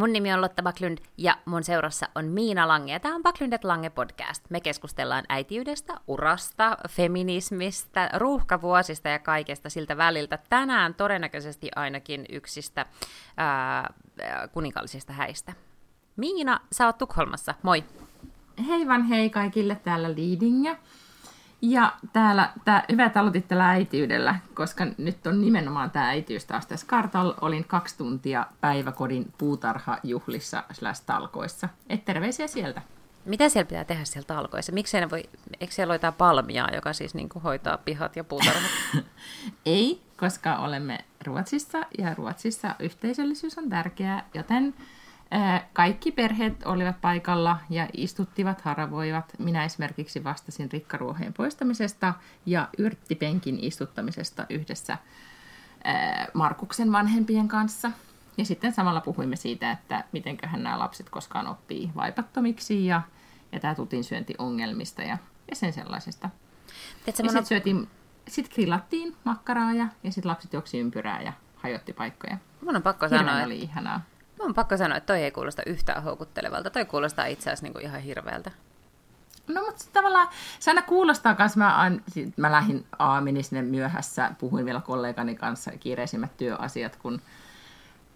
Mun nimi on Lotta Backlund ja mun seurassa on Miina Lange. Ja tämä on Backlundet Lange podcast. Me keskustellaan äitiydestä, urasta, feminismistä, ruuhkavuosista ja kaikesta siltä väliltä. Tänään todennäköisesti ainakin yksistä ää, kuninkaallisista häistä. Miina, sä oot Tukholmassa. Moi! Hei vaan hei kaikille täällä Leadinga. Ja täällä, tää, hyvä, että aloitit tällä äitiydellä, koska nyt on nimenomaan tämä äitiys taas tässä kartalla. Olin kaksi tuntia päiväkodin puutarhajuhlissa slash talkoissa. Et terveisiä sieltä. Mitä siellä pitää tehdä siellä talkoissa? Miksi voi, eikö siellä ole jotain palmiaa, joka siis niin kuin hoitaa pihat ja puutarhat? Ei, koska olemme Ruotsissa ja Ruotsissa yhteisöllisyys on tärkeää, joten kaikki perheet olivat paikalla ja istuttivat, haravoivat. Minä esimerkiksi vastasin rikkaruoheen poistamisesta ja yrttipenkin istuttamisesta yhdessä Markuksen vanhempien kanssa. Ja sitten samalla puhuimme siitä, että mitenköhän nämä lapset koskaan oppii vaipattomiksi ja, ja tämä tutin syöntiongelmista ja, ja sen sellaisesta. Ja sitten syötiin, sitten grillattiin makkaraa ja, ja sitten lapset juoksi ympyrää ja hajotti paikkoja. Mun on pakko Hirveän sanoa, oli ihanaa. Mä on pakko sanoa, että toi ei kuulosta yhtään houkuttelevalta. Toi kuulostaa itse asiassa niin kuin ihan hirveältä. No mutta tavallaan se aina kuulostaa kanssa, mä, mä lähdin aamini sinne myöhässä, puhuin vielä kollegani kanssa kiireisimmät työasiat, kun,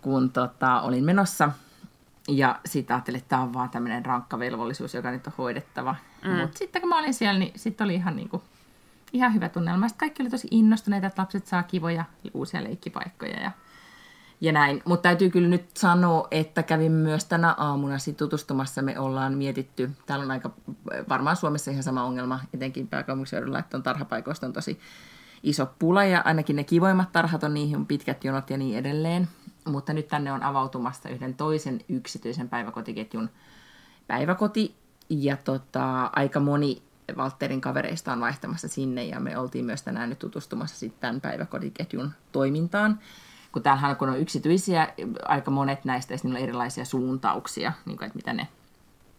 kun tota, olin menossa. Ja sitten ajattelin, että tämä on vaan tämmöinen rankka velvollisuus, joka nyt on hoidettava. Mm. Mutta sitten kun mä olin siellä, niin sitten oli ihan, niinku, ihan hyvä tunnelma. Sitten kaikki oli tosi innostuneita, että lapset saa kivoja uusia leikkipaikkoja. Ja ja näin. Mutta täytyy kyllä nyt sanoa, että kävin myös tänä aamuna sit tutustumassa. Me ollaan mietitty, täällä on aika varmaan Suomessa ihan sama ongelma, etenkin pääkaupunkiseudulla, että on tarhapaikoista on tosi iso pula ja ainakin ne kivoimmat tarhat on niihin pitkät jonot ja niin edelleen. Mutta nyt tänne on avautumassa yhden toisen yksityisen päiväkotiketjun päiväkoti ja tota, aika moni Valterin kavereista on vaihtamassa sinne ja me oltiin myös tänään nyt tutustumassa sitten tämän päiväkotiketjun toimintaan kun täällähän kun on yksityisiä, aika monet näistä, niillä on erilaisia suuntauksia, niin kuin, että mitä ne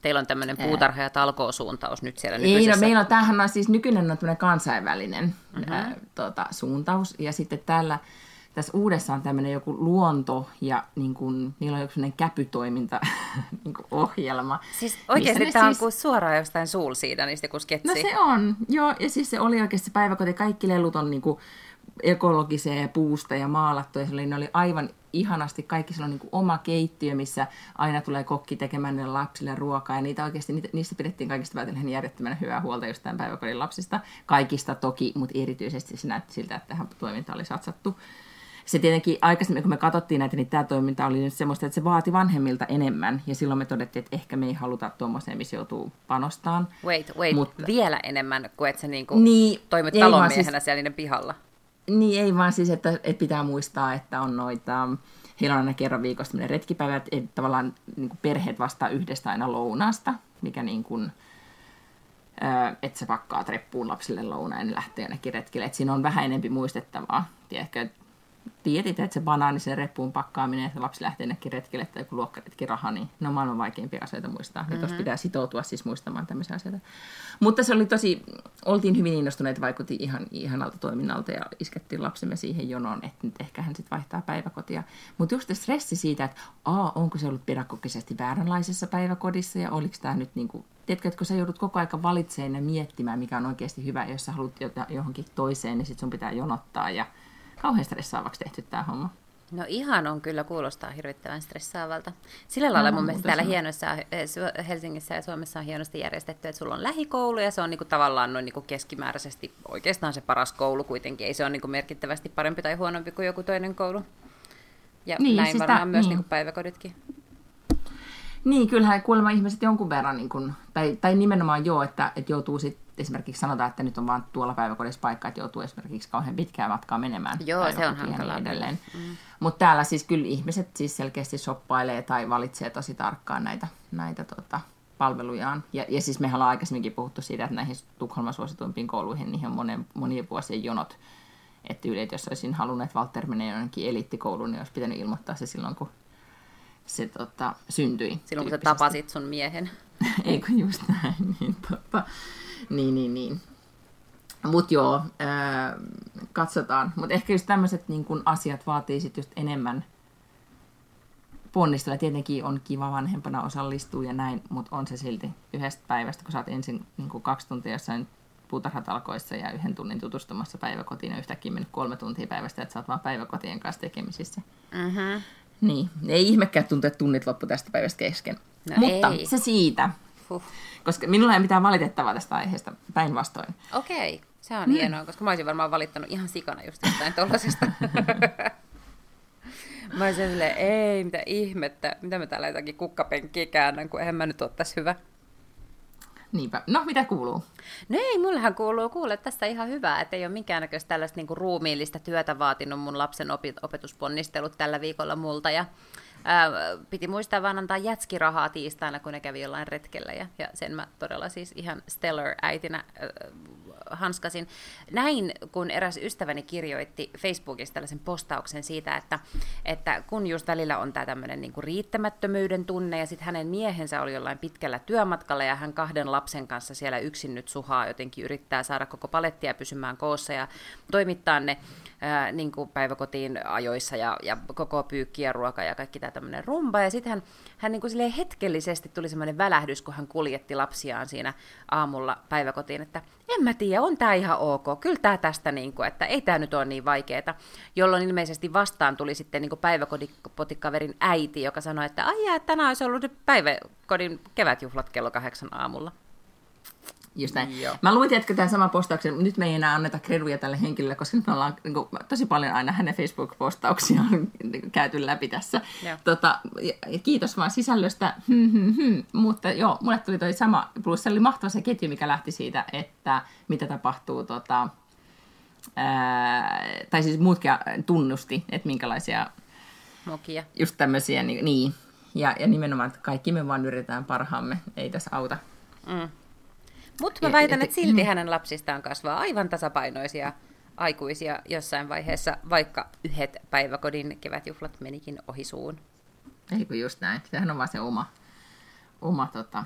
Teillä on tämmöinen puutarha- ja talkoosuuntaus nyt siellä nykyisessä... Ei, no, meillä on, tämähän on siis nykyinen on tämmöinen kansainvälinen mm-hmm. ää, tota, suuntaus, ja sitten täällä tässä uudessa on tämmöinen joku luonto ja niin kuin, niillä on joku sellainen käpytoiminta niin ohjelma. Siis oikeasti tämä siis... on kuin suoraan jostain Soulseedanista joku sketsi. No se on, joo. Ja siis se oli oikeasti päiväkoti. Kaikki lelut on niin kuin ekologiseen ja puusta ja maalattu. Ja se oli, ne oli aivan ihanasti. Kaikki siellä on niin oma keittiö, missä aina tulee kokki tekemään niille lapsille ruokaa. Ja niitä oikeasti, niitä, niistä pidettiin kaikista päätellen järjettömän hyvää huolta just tämän päiväkodin lapsista. Kaikista toki, mutta erityisesti se näytti siltä, että tähän toimintaan oli satsattu. Se tietenkin aikaisemmin, kun me katsottiin näitä, niin tämä toiminta oli nyt semmoista, että se vaati vanhemmilta enemmän. Ja silloin me todettiin, että ehkä me ei haluta tuommoiseen, missä joutuu panostaan. Wait, wait, Mutta, vielä enemmän kuin että se niinku niin, toimit talonmiehenä siis, siellä niiden pihalla. Niin, ei vaan siis, että, että pitää muistaa, että on noita, heillä on aina kerran viikossa tämmöinen retkipäivä, että tavallaan niin kuin perheet vastaa yhdestä aina lounaasta, mikä niin kuin, että sä pakkaa reppuun lapsille lounaan ja ne lähtee jonnekin retkille. Että siinä on vähän enempi muistettavaa. Tiedätkö, tiedät, että se banaanisen reppuun pakkaaminen, että lapsi lähtee ennenkin retkelle tai joku luokkaretki raha, niin ne on maailman vaikeimpia asioita muistaa. Mm-hmm. Ja tuossa pitää sitoutua siis muistamaan tämmöisiä asioita. Mutta se oli tosi, oltiin hyvin innostuneita, vaikutti ihan ihanalta toiminnalta ja iskettiin lapsemme siihen jonoon, että nyt ehkä hän sitten vaihtaa päiväkotia. Mutta just stressi siitä, että a, onko se ollut pedagogisesti vääränlaisessa päiväkodissa ja oliko tämä nyt niin kuin, tiedätkö, että kun sä joudut koko aika valitsemaan ja miettimään, mikä on oikeasti hyvä, jos sä haluat johonkin toiseen, niin sitten sun pitää jonottaa ja kauhean stressaavaksi tehty tämä homma. No ihan on kyllä, kuulostaa hirvittävän stressaavalta. Sillä lailla no, mun mielestä täällä hienossa, eh, Helsingissä ja Suomessa on hienosti järjestetty, että sulla on lähikoulu ja se on niinku tavallaan noin niinku keskimääräisesti oikeastaan se paras koulu kuitenkin. Ei se ole niinku merkittävästi parempi tai huonompi kuin joku toinen koulu. Ja niin, näin siis varmaan tämä, myös niin. niinku päiväkoditkin. Niin, kyllähän kuulemma ihmiset jonkun verran, niin kun, tai, tai nimenomaan joo, että, että joutuu sitten esimerkiksi sanotaan, että nyt on vaan tuolla päiväkodissa paikka, että joutuu esimerkiksi kauhean pitkää matkaa menemään. Joo, se on hankalaa. Niin edelleen. Mm. Mutta täällä siis kyllä ihmiset siis selkeästi shoppailee tai valitsee tosi tarkkaan näitä, näitä tota, palvelujaan. Ja, ja siis mehän ollaan aikaisemminkin puhuttu siitä, että näihin Tukholman suosituimpiin kouluihin niihin on monen, monien vuosien jonot. Että yli, että jos olisin halunnut, että Walter menee jonnekin eliittikouluun, niin olisi pitänyt ilmoittaa se silloin, kun se tota, syntyi. Silloin, kun sä tapasit sun miehen. Eikö just näin, niin tota, niin, niin, niin. Mutta joo, ää, katsotaan. Mutta ehkä just tämmöiset niin kun asiat vaatii sit just enemmän ponnistella. Tietenkin on kiva vanhempana osallistua ja näin, mutta on se silti yhdestä päivästä, kun sä oot ensin niin kuin kaksi tuntia jossain puutarhatalkoissa ja yhden tunnin tutustumassa päiväkotiin ja yhtäkkiä mennyt kolme tuntia päivästä, että sä oot vaan päiväkotien kanssa tekemisissä. Mm-hmm. Niin, ei ihmekään tuntuu, että tunnit loppu tästä päivästä kesken. No Mutta ei. se siitä, Huh. koska minulla ei mitään valitettavaa tästä aiheesta, päinvastoin. Okei, se on mm. hienoa, koska mä olisin varmaan valittanut ihan sikana just jostain tollasesta. mä olisin silleen, ei, mitä ihmettä, mitä mä täällä jotakin kukkapenkkiä käännän, kun eihän mä nyt ole tässä hyvä. Niinpä. No, mitä kuuluu? No ei, mullehan kuuluu kuule tässä ihan hyvää, että ei ole minkäännäköistä tällaista niinku ruumiillista työtä vaatinut mun lapsen opetusponnistelut tällä viikolla multa. Ja, ää, piti muistaa vaan antaa jätskirahaa tiistaina, kun ne kävi jollain retkellä. Ja, ja sen mä todella siis ihan stellar äitinä ää, hanskasin. Näin, kun eräs ystäväni kirjoitti Facebookissa tällaisen postauksen siitä, että, että kun just välillä on tämä tämmöinen niinku riittämättömyyden tunne, ja sitten hänen miehensä oli jollain pitkällä työmatkalla, ja hän kahden lapsen kanssa siellä yksin nyt suhaa jotenkin yrittää saada koko palettia pysymään koossa, ja toimittaa ne ää, niin kuin päiväkotiin ajoissa, ja, ja koko pyykki ja ruoka, ja kaikki tämä tämmöinen rumba, ja sitten hän, hän niin kuin hetkellisesti tuli semmoinen välähdys, kun hän kuljetti lapsiaan siinä aamulla päiväkotiin, että en mä tiedä, on tämä ihan ok, kyllä tämä tästä, niin kuin, että ei tämä nyt ole niin vaikeaa, jolloin ilmeisesti vastaan tuli sitten niin päiväkotikaverin äiti, joka sanoi, että ai tänään olisi ollut päiväkodin kevätjuhlat kello kahdeksan aamulla. Just näin. Joo. Mä luin, tiedätkö, tämän saman postauksen, mutta nyt me ei enää anneta kreduja tälle henkilölle, koska nyt me ollaan niin kuin, tosi paljon aina hänen Facebook-postauksiaan niin kuin, käyty läpi tässä. Joo. Tota, kiitos vaan sisällöstä, hmm, hmm, hmm. mutta joo, mulle tuli toi sama, plus se oli mahtava se ketju, mikä lähti siitä, että mitä tapahtuu, tota, ää, tai siis muutkin tunnusti, että minkälaisia Mokia. just tämmöisiä, niin, niin. Ja, ja nimenomaan, että kaikki me vaan yritetään parhaamme, ei tässä auta. Mm. Mutta mä väitän, että silti hänen lapsistaan kasvaa aivan tasapainoisia aikuisia jossain vaiheessa, vaikka yhdet päiväkodin kevätjuhlat menikin ohi suun. Ei kun just näin. Sehän on vaan se oma, oma tota,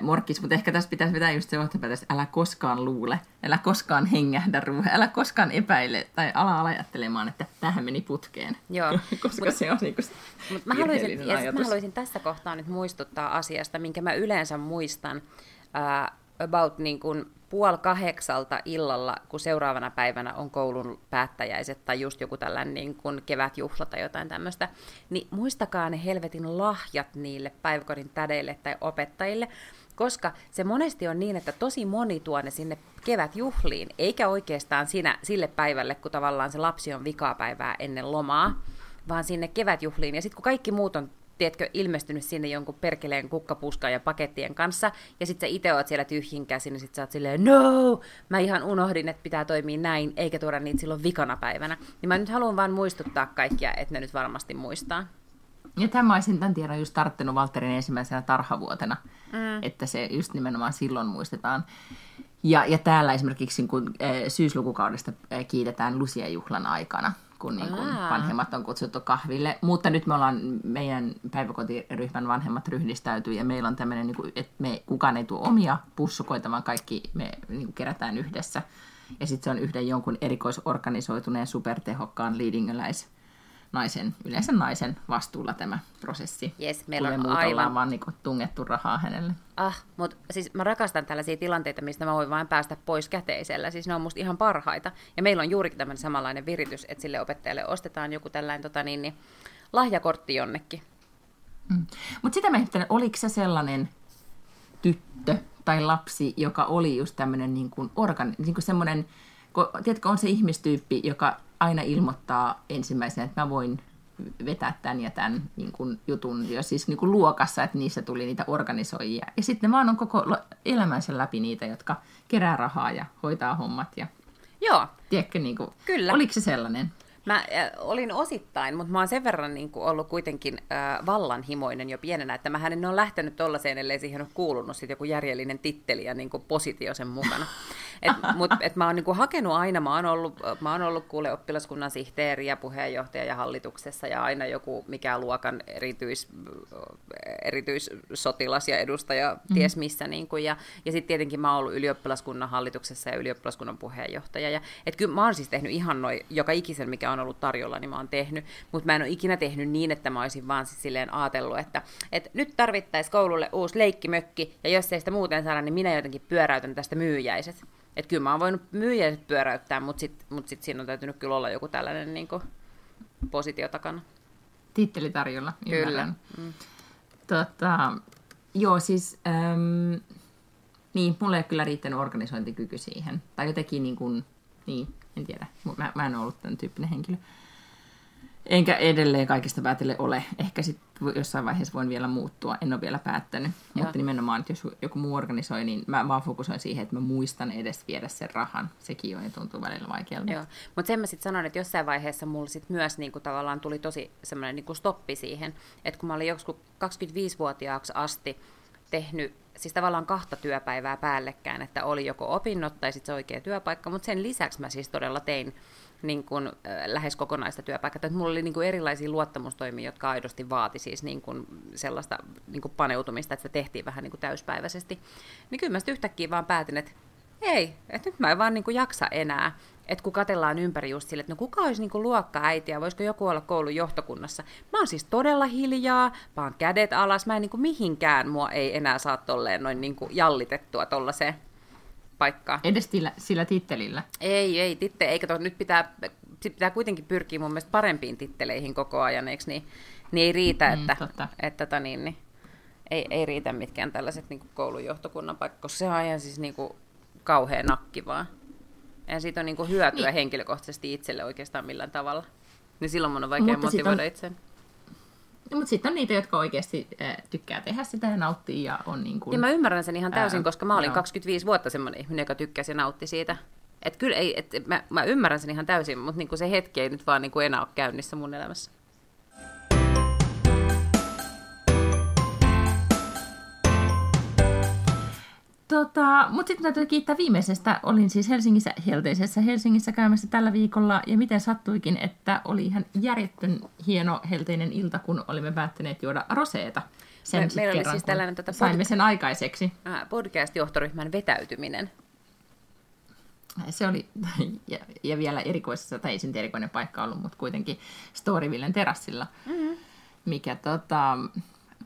morkkis, mutta ehkä tässä pitäisi vetää just se johtopäätös, älä koskaan luule, älä koskaan hengähdä ruuhe, älä koskaan epäile tai ala ajattelemaan, että tähän meni putkeen. Joo, Koska mut- se on niinku Mut mä, haluaisin, ja mä haluaisin tässä kohtaa nyt muistuttaa asiasta, minkä mä yleensä muistan uh, about niin kuin puoli kahdeksalta illalla, kun seuraavana päivänä on koulun päättäjäiset tai just joku tällainen niin kuin kevätjuhla tai jotain tämmöistä, niin muistakaa ne helvetin lahjat niille päiväkodin tädeille tai opettajille, koska se monesti on niin, että tosi moni tuo ne sinne kevätjuhliin, eikä oikeastaan siinä, sille päivälle, kun tavallaan se lapsi on vikapäivää ennen lomaa, vaan sinne kevätjuhliin. Ja sitten kun kaikki muut on, tiedätkö, ilmestynyt sinne jonkun perkeleen kukkapuskan ja pakettien kanssa, ja sitten sä itse oot siellä tyhjin käsin, niin sit sä oot silleen, no, mä ihan unohdin, että pitää toimia näin, eikä tuoda niitä silloin vikana päivänä. Niin mä nyt haluan vaan muistuttaa kaikkia, että ne nyt varmasti muistaa. Ja tämä olisin tämän tiedon just tarttunut Valterin ensimmäisenä tarhavuotena, mm. että se just nimenomaan silloin muistetaan. Ja, ja täällä esimerkiksi kun eh, syyslukukaudesta eh, kiitetään Lucia-juhlan aikana, kun niin Aa. vanhemmat on kutsuttu kahville. Mutta nyt me ollaan, meidän päiväkotiryhmän vanhemmat ryhdistäytyy ja meillä on tämmöinen, niin kuin, että me, kukaan ei tuo omia pussukoita, vaan kaikki me niin kuin kerätään yhdessä. Ja sitten se on yhden jonkun erikoisorganisoituneen supertehokkaan leadingiläis naisen, yleensä naisen vastuulla tämä prosessi. Jes, meillä on me muut aivan- vaan niin tungettu rahaa hänelle. Ah, mutta siis mä rakastan tällaisia tilanteita, mistä mä voin vain päästä pois käteisellä. Siis ne on musta ihan parhaita. Ja meillä on juurikin tämmöinen samanlainen viritys, että sille opettajalle ostetaan joku tällainen tota, niin, niin, lahjakortti jonnekin. Mm. Mutta sitä mä ihmettelen, oliko se sellainen tyttö tai lapsi, joka oli just tämmöinen niin kuin organ, niin kuin semmoinen, tiedätkö, on se ihmistyyppi, joka aina ilmoittaa ensimmäisenä, että mä voin vetää tämän ja tämän niin kuin jutun jo siis niin kuin luokassa, että niissä tuli niitä organisoijia. Ja sitten vaan on koko elämänsä läpi niitä, jotka kerää rahaa ja hoitaa hommat. Ja, Joo, tiedätkö, niin kuin, Kyllä. oliko se sellainen? Mä äh, olin osittain, mutta mä oon sen verran niin kuin, ollut kuitenkin äh, vallanhimoinen jo pienenä, että mä en ole lähtenyt tollaiseen, ellei siihen ole kuulunut sit joku järjellinen titteli ja niin kuin, positio sen mukana. Et, mut, et mä oon niinku hakenut aina, mä oon ollut, mä oon ollut kuule oppilaskunnan sihteeri ja puheenjohtaja ja hallituksessa ja aina joku mikä luokan erityis, erityissotilas ja edustaja mm. ties missä. Niinku, ja ja sitten tietenkin mä oon ollut ylioppilaskunnan hallituksessa ja ylioppilaskunnan puheenjohtaja. Ja, et kyllä mä oon siis tehnyt ihan noin, joka ikisen mikä on ollut tarjolla, niin mä oon tehnyt. Mutta mä en ole ikinä tehnyt niin, että mä olisin vaan siis silleen ajatellut, että, että nyt tarvittaisiin koululle uusi leikkimökki, ja jos ei sitä muuten saada, niin minä jotenkin pyöräytän tästä myyjäiset. Että kyllä mä oon voinut myyjäiset pyöräyttää, mutta sitten mut sit siinä on täytynyt kyllä olla joku tällainen niin kuin, positio takana. Titteli tarjolla, Kyllä. Mm. Tota, joo, siis... Äm, niin, mulla ei ole kyllä riittänyt organisointikyky siihen. Tai jotenkin niin kuin, niin, en tiedä. Mä, mä en ollut tämän tyyppinen henkilö. Enkä edelleen kaikista päätelle ole. Ehkä sitten jossain vaiheessa voin vielä muuttua. En ole vielä päättänyt. Joo. Mutta nimenomaan, että jos joku muu organisoi, niin mä vaan fokusoin siihen, että mä muistan edes viedä sen rahan. Sekin on ja tuntuu välillä vaikealta. Joo. Mutta sen mä sitten sanon, että jossain vaiheessa mulla sit myös niinku, tavallaan tuli tosi semmoinen niinku stoppi siihen. Että kun mä olin joskus 25-vuotiaaksi asti tehnyt siis tavallaan kahta työpäivää päällekkäin, että oli joko opinnot tai sitten se oikea työpaikka, mutta sen lisäksi mä siis todella tein niin kuin, äh, lähes kokonaista työpaikkaa. Että mulla oli niin kuin erilaisia luottamustoimia, jotka aidosti vaati siis niin kuin sellaista niin kuin paneutumista, että se tehtiin vähän niin kuin täyspäiväisesti. Niin kyllä mä sitten yhtäkkiä vaan päätin, että ei, että nyt mä en vaan niin kuin jaksa enää että kun katellaan ympäri just sille, että no kuka olisi niin luokka-äiti ja voisiko joku olla koulun johtokunnassa. Mä oon siis todella hiljaa, vaan kädet alas, mä en niin kuin mihinkään mua ei enää saa tolleen noin niin kuin jallitettua tollaiseen paikkaan. Edes sillä, sillä tittelillä? Ei, ei, titte, eikä to, nyt pitää, pitää kuitenkin pyrkiä mun mielestä parempiin titteleihin koko ajan, eikö niin? Niin ei riitä, mm, että, että, että tota niin, niin, ei, ei riitä mitkään tällaiset niin kuin koulun johtokunnan paikka, koska se on ihan siis niin kuin kauhean nakki vaan. Ja siitä on niin kuin hyötyä niin. henkilökohtaisesti itselle oikeastaan millään tavalla. Niin silloin mun on vaikea mutta motivoida on... itseäni. Mutta sitten on niitä, jotka oikeasti äh, tykkää tehdä sitä ja nauttii ja on niin kuin... Ja mä ymmärrän sen ihan täysin, ää, koska mä olin joo. 25 vuotta semmoinen ihminen, joka tykkäsi ja nautti siitä. Et kyllä ei, et, mä, mä ymmärrän sen ihan täysin, mutta niin kuin se hetki ei nyt vaan niin kuin enää ole käynnissä mun elämässä. Tota, mutta sitten täytyy kiittää viimeisestä. Olin siis Helsingissä, helteisessä Helsingissä käymässä tällä viikolla, ja miten sattuikin, että oli ihan järjettön hieno helteinen ilta, kun olimme päättäneet juoda roseeta. Sen Me, meillä kerran, oli siis tällainen tota saimme sen aikaiseksi. Podcast-johtoryhmän vetäytyminen. Se oli, ja, ja vielä erikoisessa, tai ei sen erikoinen paikka ollut, mutta kuitenkin Storyvillen terassilla, mm-hmm. mikä tota,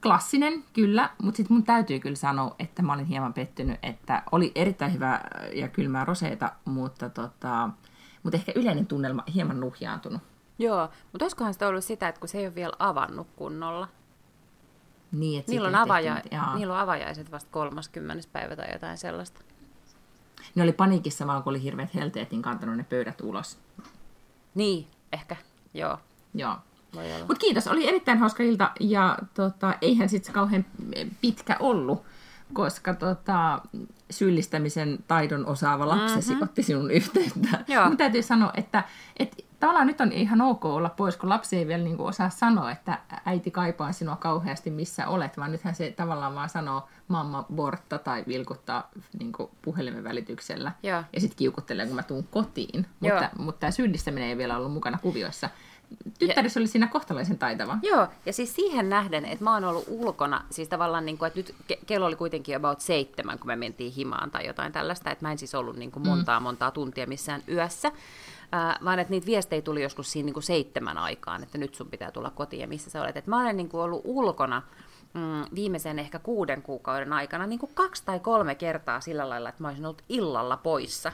klassinen, kyllä, mutta sitten mun täytyy kyllä sanoa, että mä olin hieman pettynyt, että oli erittäin hyvä ja kylmää roseita, mutta, tota, mutta ehkä yleinen tunnelma hieman nuhjaantunut. Joo, mutta olisikohan sitä ollut sitä, että kun se ei ole vielä avannut kunnolla? Niin, että niillä, on avaja- tehty, niillä on avajaiset vasta 30. päivä tai jotain sellaista. Ne oli paniikissa vaan, kun oli hirveät helteet, niin kantanut ne pöydät ulos. Niin, ehkä, joo. Joo, mutta kiitos, oli erittäin hauska ilta ja tota, eihän sitten kauhean pitkä ollut, koska tota, syyllistämisen taidon osaava lapsesi mm-hmm. otti sinun yhteyttä. Mutta täytyy sanoa, että et, tavallaan nyt on ihan ok olla pois, kun lapsi ei vielä niinku osaa sanoa, että äiti kaipaa sinua kauheasti missä olet, vaan nythän se tavallaan vaan sanoo mamma bortta tai vilkuttaa niinku puhelimen välityksellä. Joo. Ja sitten kiukuttelee, kun mä tuun kotiin. Joo. Mutta, mutta tämä syyllistäminen ei vielä ollut mukana kuvioissa tyttärissä oli siinä kohtalaisen taitava. Joo, ja siis siihen nähden, että mä oon ollut ulkona, siis tavallaan, niin kuin, että nyt kello oli kuitenkin about seitsemän, kun me mentiin himaan tai jotain tällaista, että mä en siis ollut niin kuin montaa mm. montaa tuntia missään yössä, vaan että niitä viestejä tuli joskus siinä niin kuin seitsemän aikaan, että nyt sun pitää tulla kotiin ja missä sä olet. Että mä olen niin kuin ollut ulkona mm, viimeisen ehkä kuuden kuukauden aikana niin kuin kaksi tai kolme kertaa sillä lailla, että mä olisin ollut illalla poissa.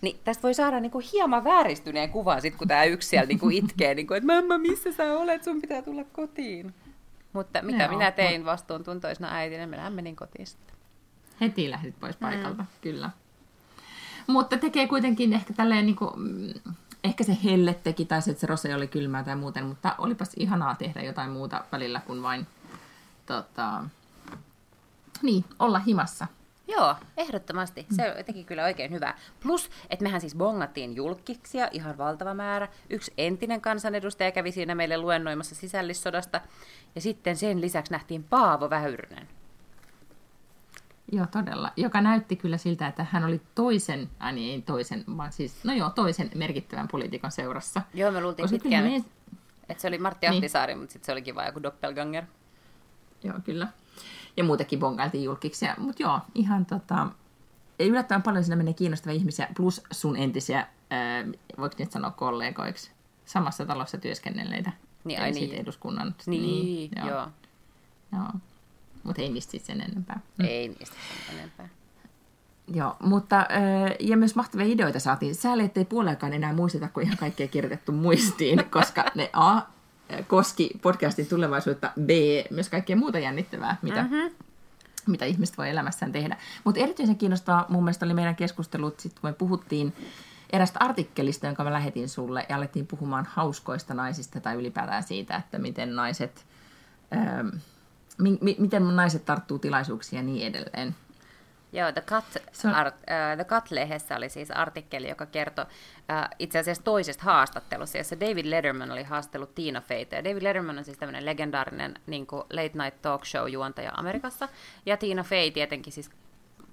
Niin tästä voi saada niinku hieman vääristyneen kuvan, sit, kun tämä yksi siellä niinku itkee, niinku, että mamma, missä sä olet, sun pitää tulla kotiin. Mutta mitä Joo, minä tein vastuuntuntoisena äitinä, minä menin kotiin sitten. Heti lähdit pois paikalta, mm. kyllä. Mutta tekee kuitenkin ehkä tälleen niin kuin, mm, ehkä se helle teki tai se, että se rose oli kylmää tai muuten, mutta olipas ihanaa tehdä jotain muuta välillä kuin vain tota, niin, olla himassa. Joo, ehdottomasti. Se teki kyllä oikein hyvää. Plus, että mehän siis bongattiin julkiksia, ihan valtava määrä. Yksi entinen kansanedustaja kävi siinä meille luennoimassa sisällissodasta. Ja sitten sen lisäksi nähtiin Paavo Väyrynen. Joo, todella. Joka näytti kyllä siltä, että hän oli toisen, ai niin, ei toisen, vaan siis, no joo, toisen merkittävän poliitikon seurassa. Joo, me luultiin Koska pitkään, me- että se oli Martti Niin. Ahtisaari, mutta sitten se olikin vaan joku doppelganger. Joo, kyllä. Ja muutenkin bongailtiin julkiksi. Mutta joo, ihan tota, ei yllättävän paljon siinä menee kiinnostavia ihmisiä, plus sun entisiä, ää, voiko nyt sanoa kollegoiksi, samassa talossa työskennelleitä. Niin, ai niin. eduskunnan. Niin, joo. joo. joo. Mutta ei niistä sen enempää. Ei niistä sen enempää. Joo, mutta ja myös mahtavia ideoita saatiin. Sääli, ettei puolellakaan enää muisteta, kun ihan kaikkea kirjoitettu muistiin, koska ne A koski podcastin tulevaisuutta, B myös kaikkea muuta jännittävää, mitä, mm-hmm. mitä ihmiset voi elämässään tehdä. Mutta erityisen kiinnostavaa mun mielestä oli meidän keskustelut, sit, kun me puhuttiin erästä artikkelista, jonka mä lähetin sulle, ja alettiin puhumaan hauskoista naisista tai ylipäätään siitä, että miten naiset, ähm, mi- mi- miten naiset tarttuu tilaisuuksiin ja niin edelleen. Joo, The Cut, Se on- art, uh, The Cut-lehdessä oli siis artikkeli, joka kertoi uh, itse asiassa toisesta haastattelusta, jossa David Letterman oli haastellut Tina Feytä. Ja David Letterman on siis tämmöinen legendaarinen niin kuin late night talk show juontaja Amerikassa. Ja Tina Fey tietenkin siis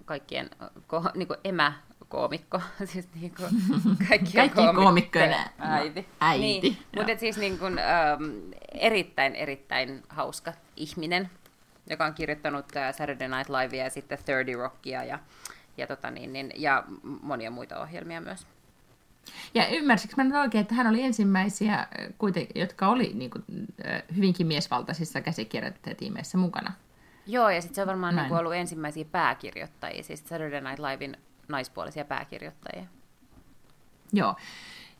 kaikkien uh, ko, niin kuin emäkoomikko, siis niin kuin kaikkien koomikkojen äiti. äiti, Niin, mutta siis niin kuin, um, erittäin, erittäin hauska ihminen, joka on kirjoittanut uh, Saturday Night Livea ja sitten 30 Rockia ja, ja, tota niin, niin, ja monia muita ohjelmia myös. Ja ymmärsikö mä nyt oikein, että hän oli ensimmäisiä, äh, kuitenkin, jotka oli niin kuin, hyvinkin miesvaltaisissa käsikirjoittajatiimeissä mukana? Joo, ja sitten se on varmaan Näin. niin kuin ollut ensimmäisiä pääkirjoittajia, siis Saturday Night Livein naispuolisia pääkirjoittajia. Joo.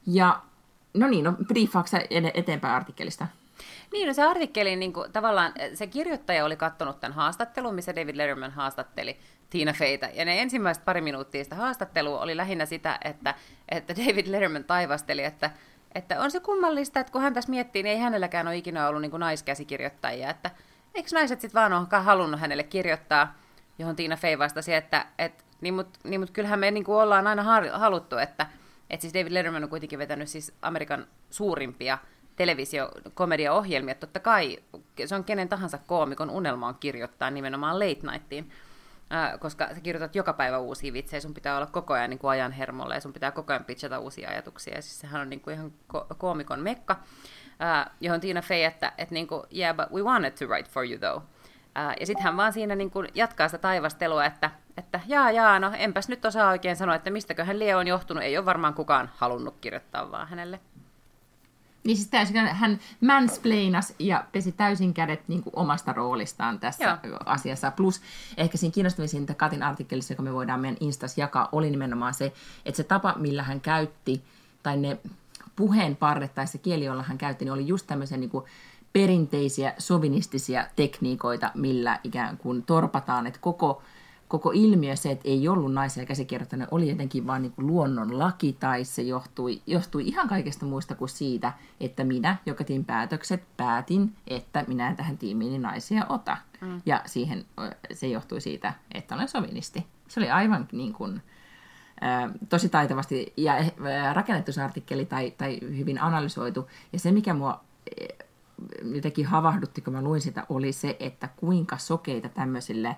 Ja no niin, no ed- eteenpäin artikkelista? Niin, no se artikkeli, niin kuin, tavallaan se kirjoittaja oli katsonut tämän haastattelun, missä David Letterman haastatteli Tina Feytä. Ja ne ensimmäiset pari minuuttia sitä haastattelua oli lähinnä sitä, että, että David Letterman taivasteli, että, että on se kummallista, että kun hän tässä miettii, niin ei hänelläkään ole ikinä ollut niin kuin naiskäsikirjoittajia. Että eikö naiset sitten vaan ole halunnut hänelle kirjoittaa, johon Tina Fey vastasi, että et, niin mutta niin mut kyllähän me niin kuin ollaan aina haluttu, että et siis David Letterman on kuitenkin vetänyt siis Amerikan suurimpia televisiokomediaohjelmia. Totta kai se on kenen tahansa koomikon unelma on kirjoittaa nimenomaan late nightiin, ää, koska sä kirjoitat joka päivä uusia vitsejä, sun pitää olla koko ajan niin kuin ajan hermolla ja sun pitää koko ajan pitchata uusia ajatuksia. Ja siis sehän on niin kuin ihan ko- koomikon mekka, ää, johon Tiina Fey, että, että niin kuin, yeah, but we wanted to write for you though. Ää, ja sitten hän vaan siinä niin kuin jatkaa sitä taivastelua, että, että jaa, jaa, no enpäs nyt osaa oikein sanoa, että mistäköhän Leo on johtunut. Ei ole varmaan kukaan halunnut kirjoittaa vaan hänelle. Niin siis täysin, hän mansplainas ja pesi täysin kädet niin kuin omasta roolistaan tässä Joo. asiassa. Plus ehkä siinä kiinnostavisinta Katin artikkelissa, joka me voidaan meidän Instas jakaa, oli nimenomaan se, että se tapa, millä hän käytti, tai ne puheenparret tai se kieli, jolla hän käytti, niin oli just tämmöisiä niin kuin perinteisiä sovinistisia tekniikoita, millä ikään kuin torpataan, että koko koko ilmiö se, että ei ollut naisia käsikirjoittajana, oli jotenkin vaan niin kuin luonnon laki, tai se johtui, johtui ihan kaikesta muista kuin siitä, että minä, joka tein päätökset, päätin, että minä en tähän tiimiin naisia ota. Mm. Ja siihen se johtui siitä, että olen sovinisti. Se oli aivan niin kuin, tosi taitavasti ja ää, rakennettu se artikkeli tai, tai hyvin analysoitu. Ja se, mikä mua eh, jotenkin havahdutti, kun mä luin sitä, oli se, että kuinka sokeita tämmöisille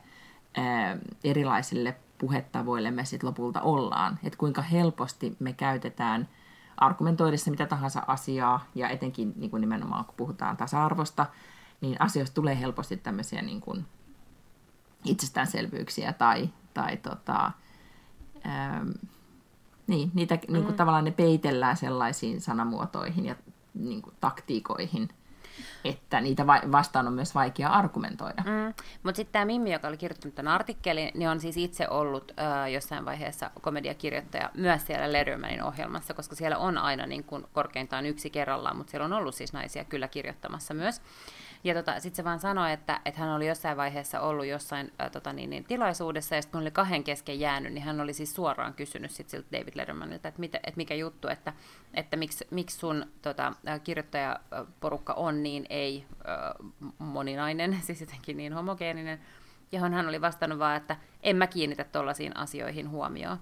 erilaisille puhetavoille me sitten lopulta ollaan. Että kuinka helposti me käytetään argumentoidessa mitä tahansa asiaa, ja etenkin niin kuin nimenomaan kun puhutaan tasa-arvosta, niin asioista tulee helposti tämmöisiä niin kuin itsestäänselvyyksiä tai, tai tota, ähm, niin, niitä mm. niin kuin tavallaan ne peitellään sellaisiin sanamuotoihin ja niin kuin taktiikoihin, että niitä va- vastaan on myös vaikea argumentoida. Mm. Mutta sitten tämä Mimmi, joka oli kirjoittanut tämän artikkelin, niin on siis itse ollut äh, jossain vaiheessa komediakirjoittaja myös siellä Lettermanin ohjelmassa, koska siellä on aina niin kun korkeintaan yksi kerrallaan, mutta siellä on ollut siis naisia kyllä kirjoittamassa myös. Ja tota, sitten se vaan sanoi, että, että hän oli jossain vaiheessa ollut jossain äh, tota, niin, niin, tilaisuudessa, ja sitten kun oli kahden kesken jäänyt, niin hän oli siis suoraan kysynyt sit siltä David Lettermanilta, että, mitä, että mikä juttu, että, että miksi, miksi sun tota, kirjoittajaporukka on niin ei äh, moninainen, siis jotenkin niin homogeeninen, johon hän oli vastannut vaan, että en mä kiinnitä tuollaisiin asioihin huomioon.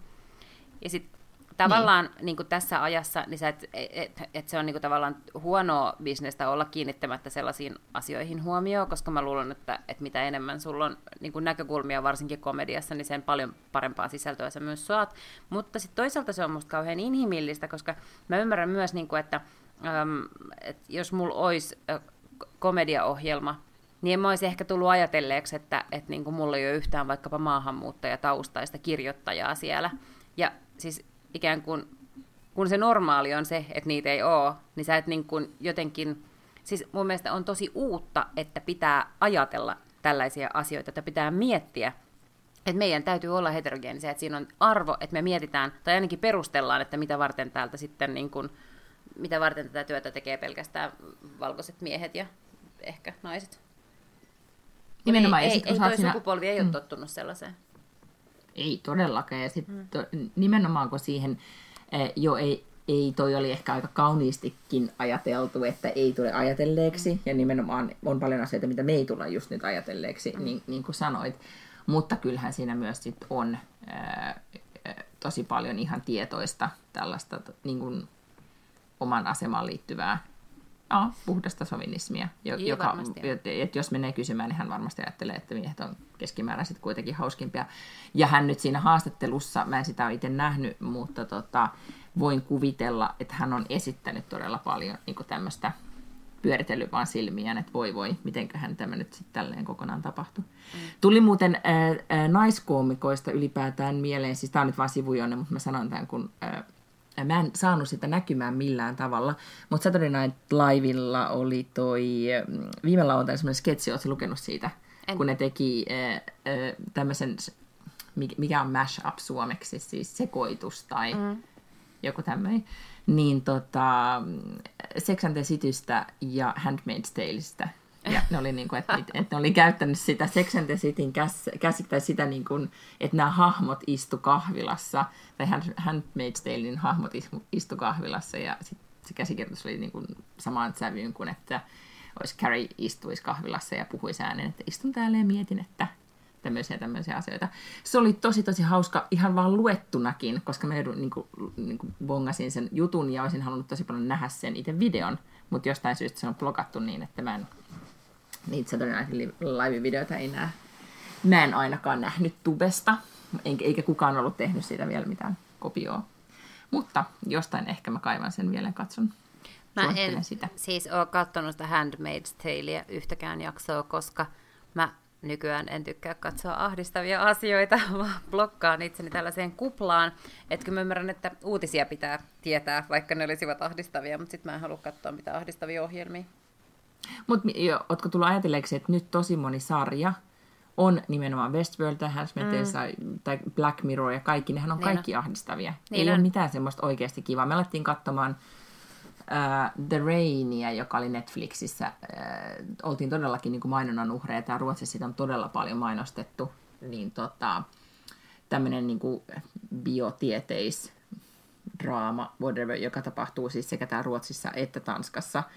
Ja sitten tavallaan niin. Niin kuin tässä ajassa, niin sä et, et, et se on niin kuin tavallaan huonoa bisnestä olla kiinnittämättä sellaisiin asioihin huomioon, koska mä luulen, että, että mitä enemmän sulla on niin kuin näkökulmia, varsinkin komediassa, niin sen paljon parempaa sisältöä sä myös saat. Mutta sitten toisaalta se on musta kauhean inhimillistä, koska mä ymmärrän myös, niin kuin, että, äm, että jos mulla olisi komediaohjelma, niin en mä olisi ehkä tullut ajatelleeksi, että, että niin kuin mulla ei ole yhtään vaikkapa maahanmuuttajataustaista kirjoittajaa siellä. Ja siis ikään kuin, kun se normaali on se, että niitä ei ole, niin sä et niin kuin jotenkin, siis mun mielestä on tosi uutta, että pitää ajatella tällaisia asioita, että pitää miettiä, että meidän täytyy olla heterogeenisia, että siinä on arvo, että me mietitään, tai ainakin perustellaan, että mitä varten täältä sitten niin kuin, mitä varten tätä työtä tekee pelkästään valkoiset miehet ja ehkä naiset. Nimenomaan. Ei, ei, ei toi siinä... sukupolvi ei mm. ole tottunut sellaiseen. Ei todellakaan. Ja sit mm. to, nimenomaan kun siihen eh, jo ei, ei toi oli ehkä aika kauniistikin ajateltu, että ei tule ajatelleeksi. Mm. Ja nimenomaan on paljon asioita, mitä me ei tulla just nyt ajatelleeksi, mm. niin, niin kuin sanoit. Mutta kyllähän siinä myös sit on ää, tosi paljon ihan tietoista tällaista niin kuin oman asemaan liittyvää ja, puhdasta sovinismia, jo, Joo, joka, että jos menee kysymään, niin hän varmasti ajattelee, että miehet on keskimääräiset kuitenkin hauskimpia. Ja hän nyt siinä haastattelussa, mä en sitä ole itse nähnyt, mutta tota, voin kuvitella, että hän on esittänyt todella paljon niin tämmöistä pyöritellyt vaan silmiään, että voi voi, mitenköhän tämä nyt sitten tälleen kokonaan tapahtui. Mm. Tuli muuten äh, äh, naiskoomikoista ylipäätään mieleen, siis tämä on nyt vaan sivujonne, mutta mä sanon tämän, kun äh, mä en saanut sitä näkymään millään tavalla, mutta Saturday Night Livella oli toi, mm, viime lauantaina semmoinen sketsi, ootko lukenut siitä, en. kun ne teki äh, äh, tämmöisen, mikä on mash-up suomeksi, siis sekoitus tai mm. joku tämmöinen, niin tota, Sex and the Citystä ja Handmaid's Taleista ja ne oli, niin kuin, että, että ne oli käyttänyt sitä Sex and the Cityn käsittää sitä, niin kuin, että nämä hahmot istu kahvilassa, tai Handmaid's Talein hahmot istu kahvilassa, ja sit se käsikirjoitus oli niin kuin samaan sävyyn kuin, että olisi Carrie istuisi kahvilassa ja puhuisi äänen, että istun täällä ja mietin, että tämmöisiä tämmöisiä asioita. Se oli tosi tosi hauska ihan vaan luettunakin, koska mä niin kuin, niin kuin bongasin sen jutun ja olisin halunnut tosi paljon nähdä sen itse videon, mutta jostain syystä se on blokattu niin, että mä en niitä Saturday Night live-videoita ei näe. Mä en ainakaan nähnyt tubesta, eikä kukaan ollut tehnyt siitä vielä mitään kopioa. Mutta jostain ehkä mä kaivan sen vielä ja katson. Mä en sitä. siis ole katsonut sitä Handmaid's Talea yhtäkään jaksoa, koska mä nykyään en tykkää katsoa ahdistavia asioita, vaan blokkaan itseni tällaiseen kuplaan. Että mä ymmärrän, että uutisia pitää tietää, vaikka ne olisivat ahdistavia, mutta sitten mä en halua katsoa mitään ahdistavia ohjelmia. Mutta ootko tullut ajatelleeksi, että nyt tosi moni sarja on nimenomaan Westworld tai mm. tai Black Mirror ja kaikki, nehän on niin kaikki on. ahdistavia. Niin Ei on. ole mitään semmoista oikeasti kivaa. Me alettiin katsomaan uh, The Rainia, joka oli Netflixissä. Uh, oltiin todellakin niin kuin mainonnan uhreja. Tämä Ruotsissa sitä on todella paljon mainostettu. Niin tota, tämmöinen niin kuin biotieteis draama, whatever, joka tapahtuu siis sekä täällä Ruotsissa että Tanskassa –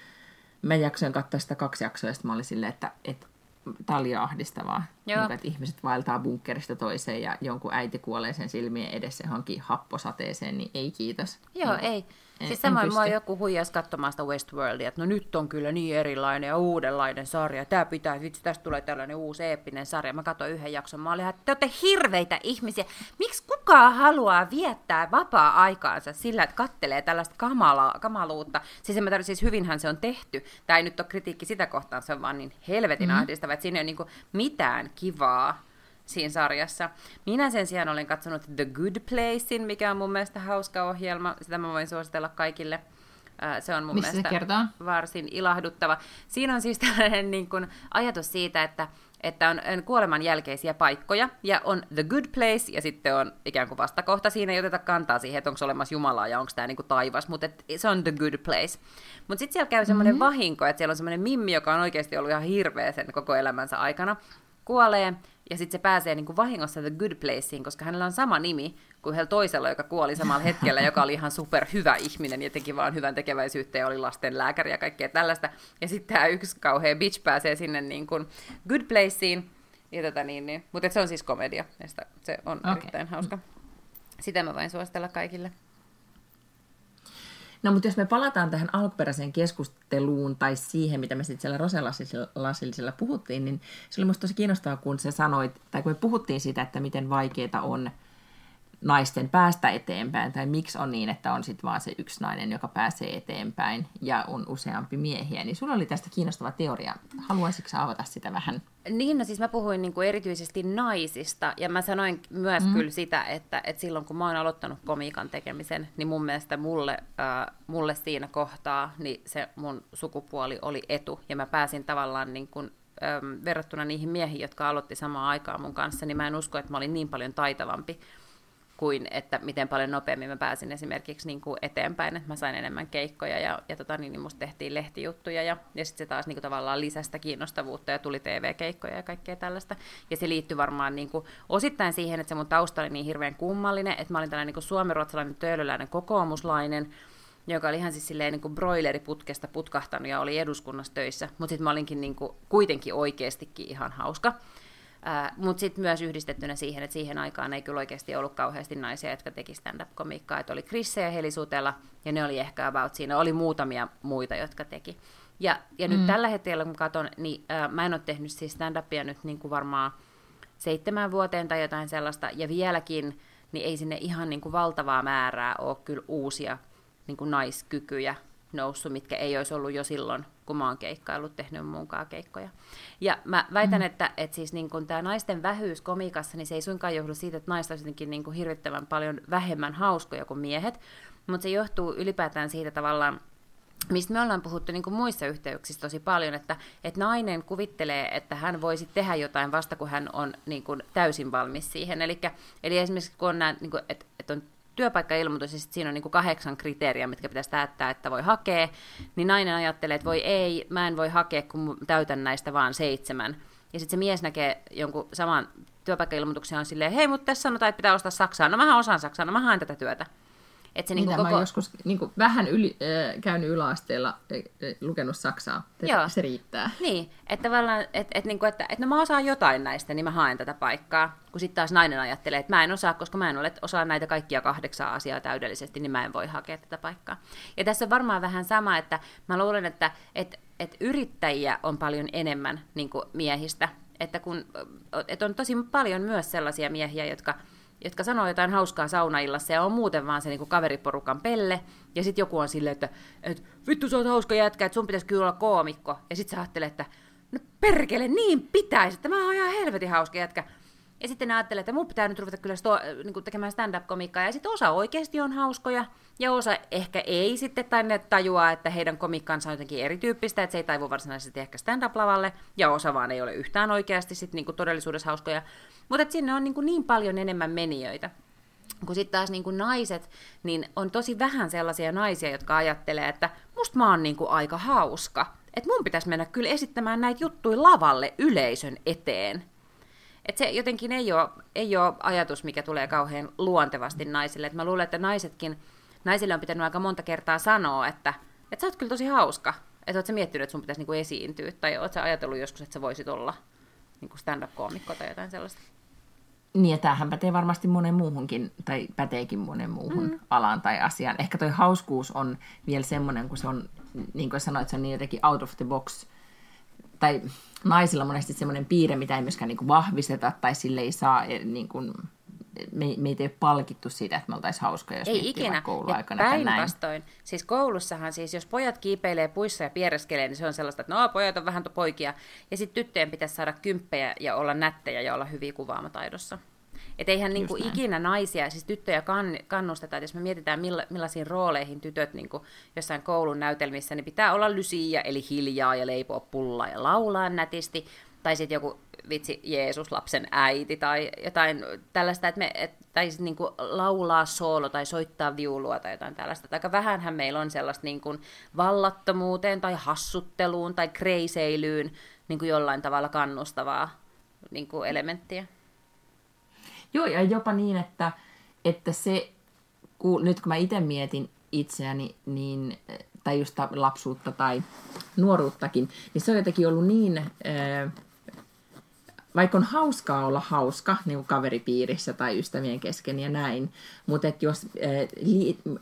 mä jaksoin katsoa sitä kaksi jaksoa, ja mä olin silleen, että, että tämä oli ahdistavaa. Niin, että ihmiset vaeltaa bunkkerista toiseen ja jonkun äiti kuolee sen silmien edessä johonkin happosateeseen, niin ei kiitos. Joo, no. ei. Siis samoin mua joku huijas katsomaan sitä Westworldia, että no nyt on kyllä niin erilainen ja uudenlainen sarja. Tämä pitää, vitsi, tästä tulee tällainen uusi eeppinen sarja. Mä katsoin yhden jakson, mä olin, että te olette hirveitä ihmisiä. Miksi kukaan haluaa viettää vapaa-aikaansa sillä, että kattelee tällaista kamala, kamaluutta? Siis, mä siis hyvinhän se on tehty. Tämä ei nyt ole kritiikki sitä kohtaan, se on vaan niin helvetin mm-hmm. ahdistava, että siinä ei ole niin mitään kivaa siinä sarjassa. Minä sen sijaan olen katsonut The Good Placein, mikä on mun mielestä hauska ohjelma. Sitä mä voin suositella kaikille. Se on mun Missä mielestä kertoo? varsin ilahduttava. Siinä on siis tällainen niin kuin, ajatus siitä, että että on, kuoleman jälkeisiä paikkoja, ja on the good place, ja sitten on ikään kuin vastakohta. Siinä ei oteta kantaa siihen, että onko olemassa Jumalaa ja onko tämä niinku taivas, mutta se on the good place. Mutta sitten siellä käy semmoinen mm-hmm. vahinko, että siellä on semmoinen mimmi, joka on oikeasti ollut ihan hirveä sen koko elämänsä aikana, kuolee, ja sitten se pääsee niin kuin vahingossa The Good Placeen, koska hänellä on sama nimi kuin heillä toisella, joka kuoli samalla hetkellä, joka oli ihan super hyvä ihminen ja teki vaan hyvän tekeväisyyttä ja oli lasten lääkäri ja kaikkea tällaista. Ja sitten tämä yksi kauhea bitch pääsee sinne niin kuin Good Placeen, ja tota niin, niin. mutta se on siis komedia, ja sitä, se on okay. erittäin hauska. Sitä mä voin suositella kaikille. No mutta jos me palataan tähän alkuperäiseen keskusteluun tai siihen, mitä me sitten siellä Roselassillisella puhuttiin, niin se oli musta tosi kiinnostavaa, kun sä sanoit, tai kun me puhuttiin siitä, että miten vaikeaa on naisten päästä eteenpäin, tai miksi on niin, että on sitten vaan se yksi nainen, joka pääsee eteenpäin ja on useampi miehiä, niin sulla oli tästä kiinnostava teoria. Haluaisitko avata sitä vähän? Niin, no siis mä puhuin niin kuin erityisesti naisista, ja mä sanoin myös mm. kyllä sitä, että, että silloin kun mä oon aloittanut komiikan tekemisen, niin mun mielestä mulle, äh, mulle siinä kohtaa niin se mun sukupuoli oli etu, ja mä pääsin tavallaan niin kuin, verrattuna niihin miehiin, jotka aloitti samaan aikaan mun kanssa, niin mä en usko, että mä olin niin paljon taitavampi kuin että miten paljon nopeammin mä pääsin esimerkiksi niin kuin eteenpäin, että mä sain enemmän keikkoja ja, ja tota, niin, niin musta tehtiin lehtijuttuja ja, ja sitten se taas niin kuin tavallaan lisästä kiinnostavuutta ja tuli TV-keikkoja ja kaikkea tällaista. Ja se liittyy varmaan niin kuin, osittain siihen, että se mun tausta oli niin hirveän kummallinen, että mä olin tällainen niin suomenruotsalainen töölöläinen kokoomuslainen, joka oli ihan siis silleen niin kuin broileriputkesta putkahtanut ja oli eduskunnassa töissä, mutta sitten mä olinkin niin kuin, kuitenkin oikeastikin ihan hauska. Mutta sitten myös yhdistettynä siihen, että siihen aikaan ei kyllä oikeasti ollut kauheasti naisia, jotka teki stand-up-komiikkaa. Että oli Krisse ja Heli Sutela, ja ne oli ehkä about siinä. Oli muutamia muita, jotka teki. Ja, ja mm. nyt tällä hetkellä, kun katson, niin ää, mä en ole tehnyt siis stand-upia nyt niin kuin varmaan seitsemän vuoteen tai jotain sellaista, ja vieläkin, niin ei sinne ihan niin kuin valtavaa määrää ole kyllä uusia niin kuin naiskykyjä noussut, mitkä ei olisi ollut jo silloin, kun mä oon keikkaillut, tehnyt muunkaan keikkoja. Ja mä väitän, mm. että, että siis niin tämä naisten vähyys komikassa, niin se ei suinkaan johdu siitä, että naiset olisivat jotenkin niin hirvittävän paljon vähemmän hauskoja kuin miehet, mutta se johtuu ylipäätään siitä tavallaan, mistä me ollaan puhuttu niin kuin muissa yhteyksissä tosi paljon, että, että nainen kuvittelee, että hän voisi tehdä jotain vasta, kun hän on niin kuin täysin valmis siihen. Elikkä, eli esimerkiksi kun on nämä, niin kuin, että, että on työpaikkailmoitus ja siinä on niin kuin kahdeksan kriteeriä, mitkä pitäisi täyttää, että voi hakea, niin nainen ajattelee, että voi ei, mä en voi hakea, kun täytän näistä vaan seitsemän. Ja sitten se mies näkee jonkun saman työpaikkailmoituksen on silleen, hei, mutta tässä sanotaan, että pitää ostaa Saksaa. No mähän osaan Saksaa, no mä haen tätä työtä. Et se niin koko... mä joskus niin kuin vähän yli, äh, käynyt yläasteella, äh, lukenut Saksaa. Joo. Se riittää. Niin, että tavallaan, et, et, niin kuin, että, että no mä osaan jotain näistä, niin mä haen tätä paikkaa. Kun sitten taas nainen ajattelee, että mä en osaa, koska mä en ole osaa näitä kaikkia kahdeksaa asiaa täydellisesti, niin mä en voi hakea tätä paikkaa. Ja tässä on varmaan vähän sama, että mä luulen, että, että, että yrittäjiä on paljon enemmän niin kuin miehistä. Että, kun, että on tosi paljon myös sellaisia miehiä, jotka jotka sanoo jotain hauskaa saunaillassa ja on muuten vaan se niinku kaveriporukan pelle. Ja sitten joku on silleen, että, että vittu sä oot hauska jätkä, että sun pitäisi kyllä olla koomikko. Ja sitten sä ajattelee, että no perkele, niin pitäisi, että mä oon ihan helvetin hauska jätkä. Ja sitten ajattelee, että mun pitää nyt ruveta kyllä sto, niin kuin tekemään stand-up-komiikkaa. Ja sitten osa oikeasti on hauskoja, ja osa ehkä ei sitten, tai ne tajuaa, että heidän komikkansa on jotenkin erityyppistä, että se ei taivu varsinaisesti ehkä stand-up-lavalle, ja osa vaan ei ole yhtään oikeasti sitten niin kuin todellisuudessa hauskoja. Mutta sinne on niin, kuin niin paljon enemmän menijöitä. Kun sitten taas niin kuin naiset, niin on tosi vähän sellaisia naisia, jotka ajattelee, että musta mä oon niin kuin aika hauska. Että mun pitäisi mennä kyllä esittämään näitä juttuja lavalle yleisön eteen. Et se jotenkin ei ole, ei ole ajatus, mikä tulee kauhean luontevasti naisille. Et mä luulen, että naisetkin, naisille on pitänyt aika monta kertaa sanoa, että, että sä oot kyllä tosi hauska. Että oot sä miettinyt, että sun pitäisi niinku esiintyä, tai oot sä ajatellut joskus, että sä voisit olla niinku stand-up-koomikko tai jotain sellaista. Niin, ja tämähän pätee varmasti monen muuhunkin, tai päteekin monen muuhun mm. alaan tai asiaan. Ehkä toi hauskuus on vielä semmoinen, kun se on, niin kuin sanoit, se on niin jotenkin out of the box, tai naisilla on monesti semmoinen piirre, mitä ei myöskään niin kuin vahvisteta, tai sille ei saa, eh, niin kuin, me, meitä ei ole palkittu siitä, että me oltaisiin hauskoja, jos ei ikinä. kouluaikana. Ja päinvastoin. Siis koulussahan siis, jos pojat kiipeilee puissa ja piereskelee, niin se on sellaista, että no pojat on vähän poikia. Ja sitten tyttöjen pitäisi saada kymppejä ja olla nättejä ja olla hyviä kuvaamataidossa. Että eihän niinku ikinä naisia, siis tyttöjä kann, kannusteta, että jos me mietitään milla, millaisiin rooleihin tytöt niinku jossain koulun näytelmissä, niin pitää olla lysiä, eli hiljaa ja leipoa pullaa ja laulaa nätisti, tai sitten joku vitsi Jeesus, lapsen äiti tai jotain tällaista, että me, et, tai sit niinku laulaa soolo tai soittaa viulua tai jotain tällaista. Aika vähänhän meillä on sellaista niinku vallattomuuteen tai hassutteluun tai kreiseilyyn niinku jollain tavalla kannustavaa niinku elementtiä. Joo, ja jopa niin, että, että se, kun, nyt kun mä itse mietin itseäni, niin, tai just lapsuutta tai nuoruuttakin, niin se on jotenkin ollut niin... Äh, vaikka on hauskaa olla hauska niin kaveripiirissä tai ystävien kesken ja näin, mutta että jos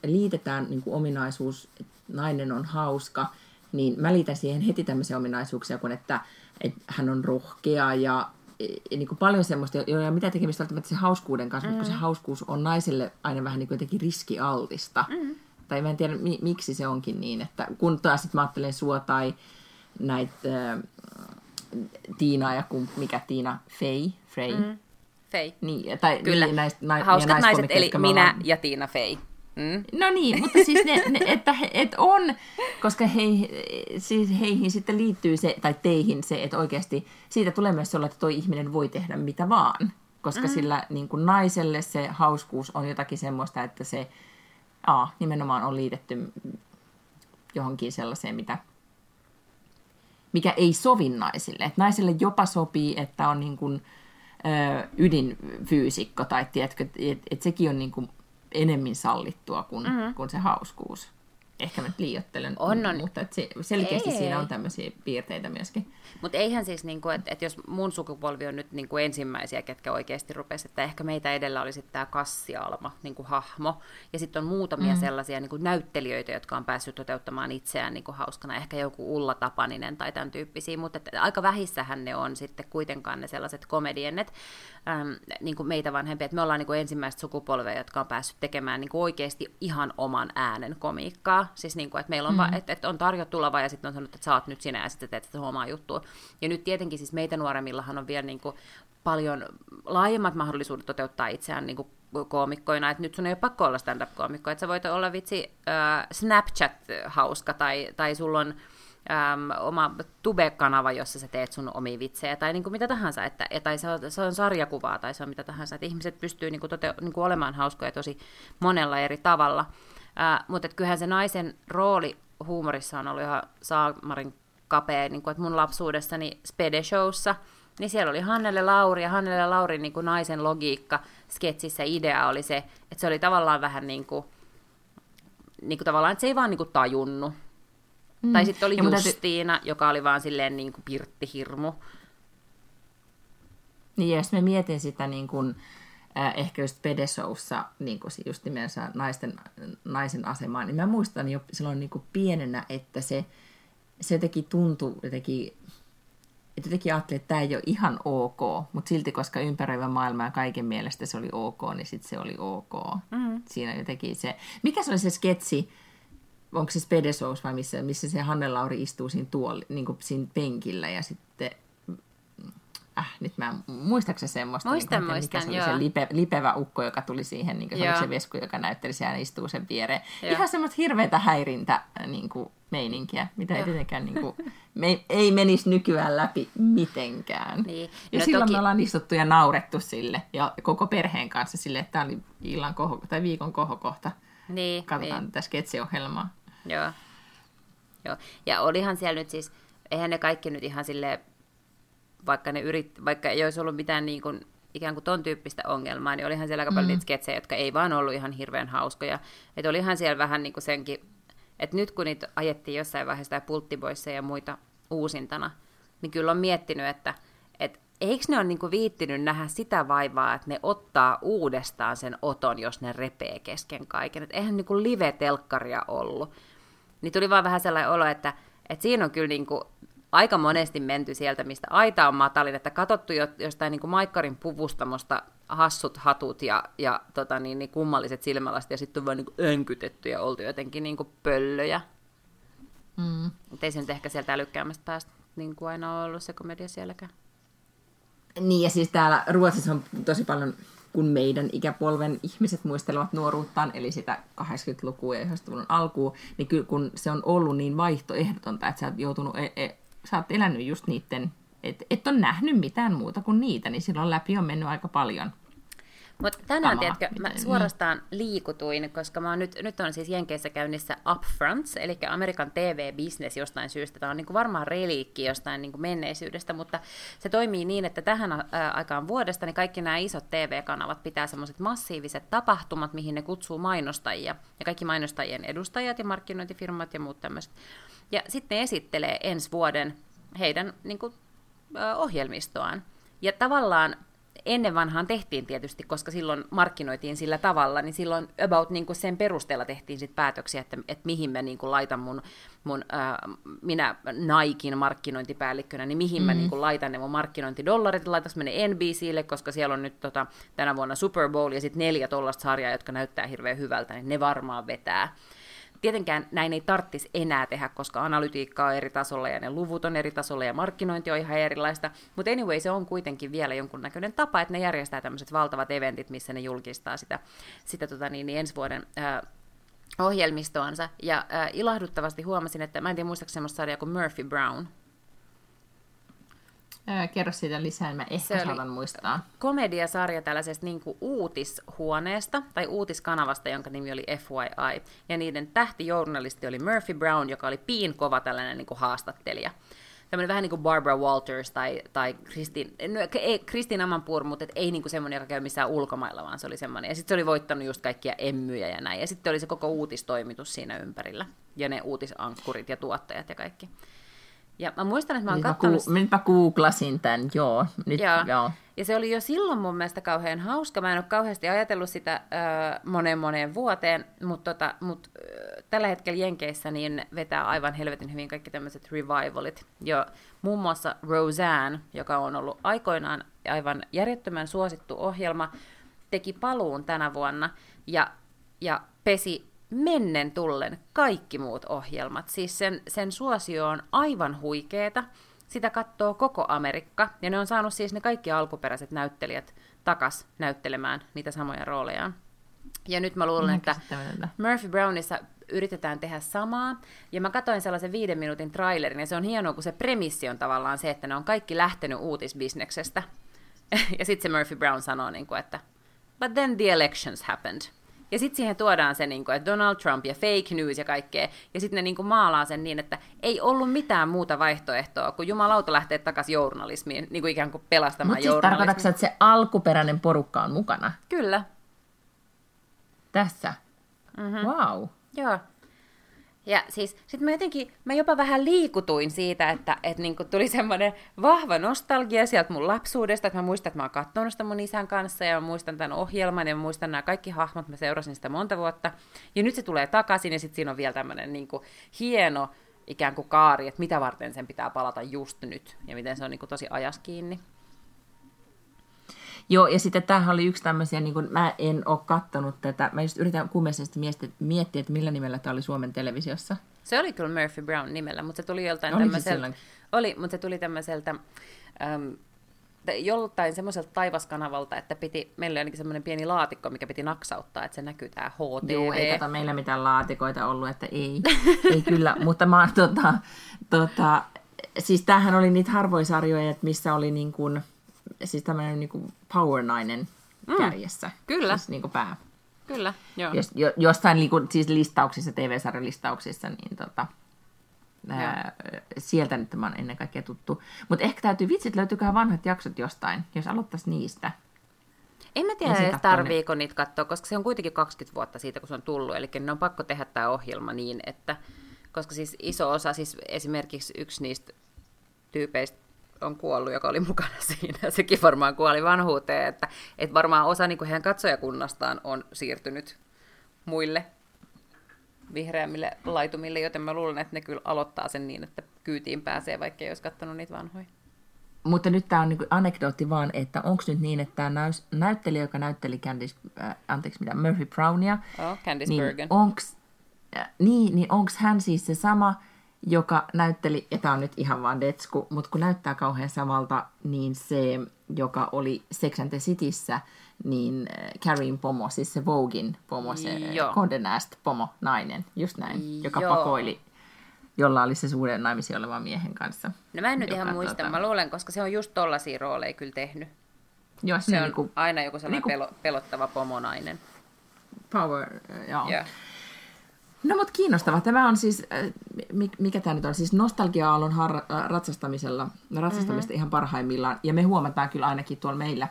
liitetään niin ominaisuus, että nainen on hauska, niin mä liitän siihen heti tämmöisiä ominaisuuksia kuin, että, että hän on rohkea ja niin kuin paljon semmoista, ei ole mitä tekemistä välttämättä se hauskuuden kanssa, mm. mutta se hauskuus on naiselle aina vähän niin kuin jotenkin riskialtista. Mm. Tai mä en tiedä, mi- miksi se onkin niin, että kun taas sit mä ajattelen sua tai näitä äh, Tiinaa ja kun, mikä Tiina, Fei, Frey. Mm. Fei. Niin, tai Kyllä. Niin, näistä, na, Hauskat naiset, eli minä ollaan... ja Tiina Fei. Mm. No niin, mutta siis ne, ne, että he, et on, koska he, siis heihin sitten liittyy se, tai teihin se, että oikeasti siitä tulee myös olla, että toi ihminen voi tehdä mitä vaan. Koska mm. sillä niin kuin naiselle se hauskuus on jotakin semmoista, että se a, nimenomaan on liitetty johonkin sellaiseen, mitä, mikä ei sovi naisille. Et naiselle jopa sopii, että on niin kuin, ö, ydinfyysikko tai tiedätkö, että et sekin on niin kuin enemmän sallittua kuin, mm-hmm. kuin se hauskuus. Ehkä mä nyt liioittelen, on, on. mutta et se, selkeästi ei, siinä on tämmöisiä piirteitä myöskin. Mutta eihän siis, niinku, että et jos mun sukupolvi on nyt niinku ensimmäisiä, ketkä oikeasti rupesi, että ehkä meitä edellä olisi tämä Kassialma niinku hahmo, ja sitten on muutamia mm. sellaisia niinku näyttelijöitä, jotka on päässyt toteuttamaan itseään niinku hauskana, ehkä joku Ulla Tapaninen tai tämän tyyppisiä, mutta aika vähissähän ne on sitten kuitenkaan ne sellaiset komediennet, äm, niinku meitä vanhempia, että me ollaan niinku ensimmäistä sukupolvea, jotka on päässyt tekemään niinku oikeasti ihan oman äänen komiikkaa, siis niinku, että meillä on, mm. va, et, et on tarjottu lava ja sitten on sanonut, että sä oot nyt sinä ja sitten teet sitä omaa juttua. Ja nyt tietenkin siis meitä nuoremmillahan on vielä niin kuin paljon laajemmat mahdollisuudet toteuttaa itseään niin kuin koomikkoina, että nyt sun ei ole pakko olla stand-up-koomikko, että sä voit olla vitsi äh, Snapchat-hauska tai, tai sulla on äm, oma Tube-kanava, jossa sä teet sun omia vitsejä tai niin kuin mitä tahansa, että, tai se on, se on sarjakuvaa tai se on mitä tahansa, että ihmiset pystyy niin kuin tote, niin kuin olemaan hauskoja tosi monella eri tavalla, äh, mutta kyllähän se naisen rooli huumorissa on ollut ihan saamarin kapea, niin kuin, että mun lapsuudessani Spede Showssa, niin siellä oli Hannele Lauri, ja Hannele Laurin niin kuin naisen logiikka sketsissä idea oli se, että se oli tavallaan vähän niin kuin, niin kuin tavallaan, että se ei vaan niin kuin tajunnut. Mm. Tai sitten oli ja Justiina, täytyy... joka oli vaan silleen niin kuin pirttihirmu. Niin, ja jos me mietin sitä niin kuin, ehkä just Pedeshowssa niin kuin just nimensä naisten, naisen asemaa, niin mä muistan jo silloin niin kuin pienenä, että se se jotenkin tuntui jotenkin, että jotenkin ajattelin, että tämä ei ole ihan ok, mutta silti koska ympäröivä maailma ja kaiken mielestä se oli ok, niin sitten se oli ok. Mm. Siinä jotenkin se, mikä se oli se sketsi, onko se Spedesous vai missä, missä se Hanne Lauri istuu siinä, tuoli, niin kuin siinä penkillä ja sitten äh, nyt mä muistaakseni semmoista, muistan, niin, muistan, mikä se joo. oli se lipe, lipevä ukko, joka tuli siihen, niin kuin se, oli se vesku, joka näytteli siellä istuu sen viereen. Joo. Ihan semmoista hirveätä häirintä niin kuin, meininkiä, mitä ei tietenkään niin kuin, me, ei menisi nykyään läpi mitenkään. Niin. Ja no silloin toki... me ollaan istuttu ja naurettu sille, ja koko perheen kanssa sille, että tämä oli illan koho, tai viikon kohokohta. Niin, Katsotaan niin. tätä sketsiohjelmaa. Joo. Joo. Ja olihan siellä nyt siis, eihän ne kaikki nyt ihan sille vaikka, ne yrit, vaikka ei olisi ollut mitään niin kuin, ikään kuin ton tyyppistä ongelmaa, niin olihan siellä aika paljon mm. niitä sketsejä, jotka ei vaan ollut ihan hirveän hauskoja. Että olihan siellä vähän niin kuin senkin, että nyt kun niitä ajettiin jossain vaiheessa tai pulttiboissa ja muita uusintana, niin kyllä on miettinyt, että, että eikö ne ole niin kuin viittinyt nähdä sitä vaivaa, että ne ottaa uudestaan sen oton, jos ne repee kesken kaiken. Että eihän niin kuin live-telkkaria ollut. Niin tuli vaan vähän sellainen olo, että, että siinä on kyllä niin kuin aika monesti menty sieltä, mistä aita on matalin, että katsottu jo, jostain niin kuin Maikkarin puvustamosta hassut hatut ja, ja tota, niin, niin kummalliset silmälasit ja sitten on vain niin önkytetty ja oltu jotenkin niin kuin pöllöjä. Mm. ei se nyt ehkä sieltä älykkäämmästä päästä niin kuin aina ollut se komedia sielläkään. Niin ja siis täällä Ruotsissa on tosi paljon, kun meidän ikäpolven ihmiset muistelevat nuoruuttaan, eli sitä 80-lukua ja 90-luvun alkuun, niin kyllä kun se on ollut niin vaihtoehdotonta, että sä oot joutunut e- e- sä oot elänyt just niiden, että et on nähnyt mitään muuta kuin niitä, niin silloin läpi on mennyt aika paljon. Mutta tänään, Kamaa. tiedätkö, mä suorastaan liikutuin, koska mä oon nyt, nyt on siis Jenkeissä käynnissä Upfronts, eli Amerikan TV-business jostain syystä. Tämä on niin kuin varmaan reliikki jostain niin kuin menneisyydestä, mutta se toimii niin, että tähän aikaan vuodesta niin kaikki nämä isot TV-kanavat pitää semmoiset massiiviset tapahtumat, mihin ne kutsuu mainostajia. Ja kaikki mainostajien edustajat ja markkinointifirmat ja muut tämmöiset. Ja sitten ne esittelee ensi vuoden heidän niin kuin, ohjelmistoaan. Ja tavallaan ennen vanhaan tehtiin tietysti, koska silloin markkinoitiin sillä tavalla, niin silloin about niin kuin sen perusteella tehtiin sit päätöksiä, että, että mihin mä niin kuin laitan mun, mun äh, minä Naikin markkinointipäällikkönä, niin mihin mm. mä niin kuin laitan ne mun markkinointidollarit, laitas mä ne NBClle, koska siellä on nyt tota, tänä vuonna Super Bowl ja sitten neljä tollasta sarjaa, jotka näyttää hirveän hyvältä, niin ne varmaan vetää. Tietenkään näin ei tarttisi enää tehdä, koska analytiikka on eri tasolla ja ne luvut on eri tasolla ja markkinointi on ihan erilaista. Mutta anyway, se on kuitenkin vielä jonkunnäköinen tapa, että ne järjestää tämmöiset valtavat eventit, missä ne julkistaa sitä, sitä tota niin, niin ensi vuoden ää, ohjelmistoansa. Ja ää, ilahduttavasti huomasin, että mä en tiedä muistaakseni semmoista sarjaa kuin Murphy Brown, kerro siitä lisää, niin mä ehkä saatan muistaa. komediasarja tällaisesta niin kuin uutishuoneesta tai uutiskanavasta, jonka nimi oli FYI. Ja niiden tähtijournalisti oli Murphy Brown, joka oli piin kova tällainen niin kuin haastattelija. Tämmöinen vähän niin kuin Barbara Walters tai, tai Kristin, no, ei, Kristin Amanpur, mutta et ei niin kuin semmoinen, joka käy missään ulkomailla, vaan se oli semmoinen. Ja sitten se oli voittanut just kaikkia emmyjä ja näin. Ja sitten oli se koko uutistoimitus siinä ympärillä. Ja ne uutisankkurit ja tuottajat ja kaikki. Ja mä muistan, että mä oon katsonut... Ku, nyt mä googlasin tämän, joo. Nyt, joo. joo. Ja se oli jo silloin mun mielestä kauhean hauska. Mä en ole kauheasti ajatellut sitä äh, moneen moneen vuoteen, mutta tota, mut, äh, tällä hetkellä Jenkeissä niin vetää aivan helvetin hyvin kaikki tämmöiset revivalit. Jo muun muassa Roseanne, joka on ollut aikoinaan aivan järjettömän suosittu ohjelma, teki paluun tänä vuonna ja, ja pesi mennen tullen kaikki muut ohjelmat. Siis sen, sen suosio on aivan huikeeta. Sitä katsoo koko Amerikka, ja ne on saanut siis ne kaikki alkuperäiset näyttelijät takas näyttelemään niitä samoja roolejaan. Ja nyt mä luulen, että Murphy Brownissa yritetään tehdä samaa. Ja mä katsoin sellaisen viiden minuutin trailerin, ja se on hienoa, kun se premissi on tavallaan se, että ne on kaikki lähtenyt uutisbisneksestä. ja sitten se Murphy Brown sanoo, niin kuin, että but then the elections happened. Ja sitten siihen tuodaan se, niin kuin, että Donald Trump ja fake news ja kaikkea. Ja sitten ne niin kuin, maalaa sen niin, että ei ollut mitään muuta vaihtoehtoa, kun jumalauta lähtee takaisin journalismiin, niin kuin ikään kuin pelastamaan Mutta siis tarkoitatko että se alkuperäinen porukka on mukana? Kyllä. Tässä? Mm-hmm. Wow. Joo. Ja siis sitten mä jotenkin, mä jopa vähän liikutuin siitä, että et niinku tuli semmoinen vahva nostalgia sieltä mun lapsuudesta, että mä muistan, että mä oon katsonut sitä mun isän kanssa ja mä muistan tämän ohjelman ja mä muistan nämä kaikki hahmot, mä seurasin sitä monta vuotta. Ja nyt se tulee takaisin ja sitten siinä on vielä tämmöinen niinku hieno ikään kuin kaari, että mitä varten sen pitää palata just nyt ja miten se on niinku tosi ajas kiinni. Joo, ja sitten tämähän oli yksi tämmöisiä, niin kuin, mä en ole kattonut tätä, mä just yritän kummallisesti miettiä, että millä nimellä tämä oli Suomen televisiossa. Se oli kyllä Murphy Brown nimellä, mutta se tuli joltain tämmöiseltä, oli, mutta se tuli tämmöiseltä, äm, joltain semmoiselta taivaskanavalta, että piti, meillä oli ainakin semmoinen pieni laatikko, mikä piti naksauttaa, että se näkyy tämä HTV. Joo, ei kato meillä mitään laatikoita ollut, että ei, ei kyllä, mutta mä tota, tota, siis tämähän oli niitä harvoisarjoja, että missä oli niin kuin, siis tämmöinen niin power-nainen mm, kärjessä. Kyllä. Siis niin kuin pää. Kyllä, joo. Jos, jo, jostain niin kuin, siis listauksissa, TV-sarjan listauksissa, niin tota, ää, sieltä nyt tämä on ennen kaikkea tuttu. Mutta ehkä täytyy vitsit, löytyyköhän vanhat jaksot jostain, jos aloittaisi niistä. En mä tiedä edes tarviiko ne. niitä katsoa, koska se on kuitenkin 20 vuotta siitä, kun se on tullut. Eli ne on pakko tehdä tämä ohjelma niin, että... Koska siis iso osa, siis esimerkiksi yksi niistä tyypeistä, on kuollut, joka oli mukana siinä. Sekin varmaan kuoli vanhuuteen, että, että varmaan osa niin kuin heidän katsojakunnastaan on siirtynyt muille vihreämmille laitumille, joten mä luulen, että ne kyllä aloittaa sen niin, että kyytiin pääsee, vaikka ei olisi katsonut niitä vanhoja. Mutta nyt tämä on niin anekdootti vaan, että onko nyt niin, että tämä näyttelijä, joka näytteli Candice, äh, anteeksi mitä, Murphy Brownia, oh, Candice niin. Onks, äh, niin, niin onko hän siis se sama, joka näytteli, ja tämä on nyt ihan vaan detsku, mutta kun näyttää kauhean samalta, niin se, joka oli Sex and the Cityssä, niin Karin äh, pomo, siis se Vogin pomo, se Condé Nast pomo, nainen, just näin, joka Joo. pakoili jolla oli se suuren naimisiin oleva miehen kanssa. No mä en nyt ihan muista, tota... mä luulen, koska se on just tollaisia rooleja kyllä tehnyt. Joo, se, se on niinku, aina joku sellainen niinku, pelottava pomonainen. Power, joo. Yeah. No mutta kiinnostava. Tämä on siis, äh, mikä tämä nyt on, siis nostalgia-aallon har- äh, ratsastamisella, ratsastamista mm-hmm. ihan parhaimmillaan. Ja me huomataan kyllä ainakin tuolla meillä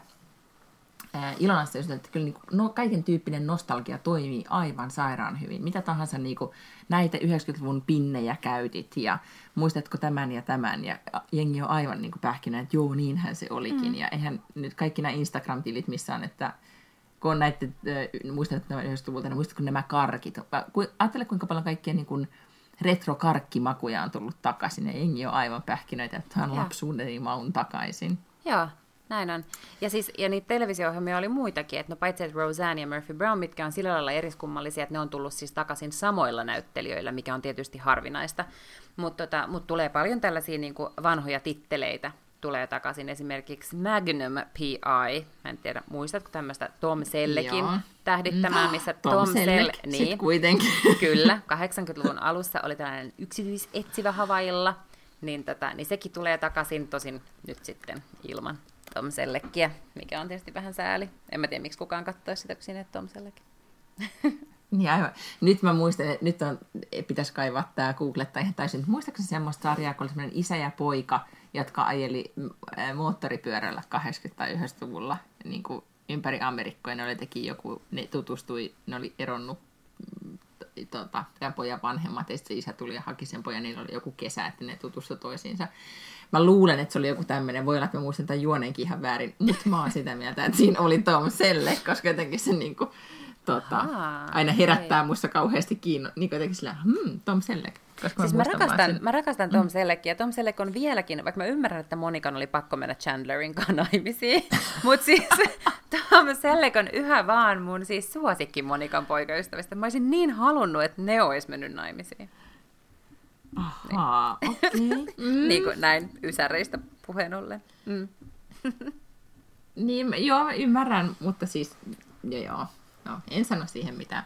äh, Ilonassa että kyllä niin no, kaiken tyyppinen nostalgia toimii aivan sairaan hyvin. Mitä tahansa niin kuin, näitä 90-luvun pinnejä käytit ja muistatko tämän ja tämän ja jengi on aivan niin pähkinä, että joo, niinhän se olikin. Mm. Ja eihän nyt kaikki nämä Instagram-tilit missään, että kun on näitä, äh, muistat nämä 90-luvulta, niin muistatko nämä karkit? Ajattele, kuinka paljon kaikkia niin kuin, retrokarkkimakuja on tullut takaisin ja jengi on aivan pähkinöitä, että on lapsuudeni maun takaisin. Joo, näin on. Ja, siis, ja niitä televisio-ohjelmia oli muitakin, että no paitsi että Roseanne ja Murphy Brown, mitkä on sillä lailla eriskummallisia, että ne on tullut siis takaisin samoilla näyttelijöillä, mikä on tietysti harvinaista. Mutta tota, mut tulee paljon tällaisia niin kuin vanhoja titteleitä, tulee takaisin esimerkiksi Magnum P.I. Mä en tiedä, muistatko tämmöistä Tom Sellekin Joo. tähdittämään, missä Tom, Tom Sell... Niin, kuitenkin. Kyllä, 80-luvun alussa oli tällainen yksityisetsivä Havailla, niin, tota, niin sekin tulee takaisin tosin nyt sitten ilman Tom Selleckiä, mikä on tietysti vähän sääli. En mä tiedä, miksi kukaan katsoisi sitä, kun sinne Tom Selleck. Niin aivan. Nyt mä muistan, että nyt on, pitäisi kaivaa tämä Googletta ihan täysin. Muistaakseni semmoista sarjaa, kun oli semmoinen isä ja poika, jotka ajeli moottoripyörällä 80- tai 90-luvulla niin kuin ympäri Amerikkoja. Ne oli teki joku, ne tutustui, ne oli eronnut tota, tämän pojan vanhemmat, ja sitten isä tuli ja haki sen pojan, niillä oli joku kesä, että ne tutustuivat toisiinsa. Mä luulen, että se oli joku tämmöinen, voi olla, että mä muistan tämän juonenkin ihan väärin, mutta mä oon sitä mieltä, että siinä oli Tom Selle, koska jotenkin se niin kuin, tota, aina herättää ei. musta kauheasti kiinno, niin jotenkin sillä, hmm, Tom Selleck. Koska siis mä, mä rakastan, mä rakastan Tom mm. Selleckia, ja Tom Selleck on vieläkin, vaikka mä ymmärrän, että Monikan oli pakko mennä Chandlerin kanssa naimisiin, mutta siis Tom Selleck on yhä vaan mun siis suosikki Monikan poikaystävistä. Mä olisin niin halunnut, että ne olisi mennyt naimisiin. Ahaa, okei. Okay. Mm. niin kuin näin ysäreistä puheen ollen. Mm. niin, joo, ymmärrän, mutta siis, joo. No, en sano siihen mitään.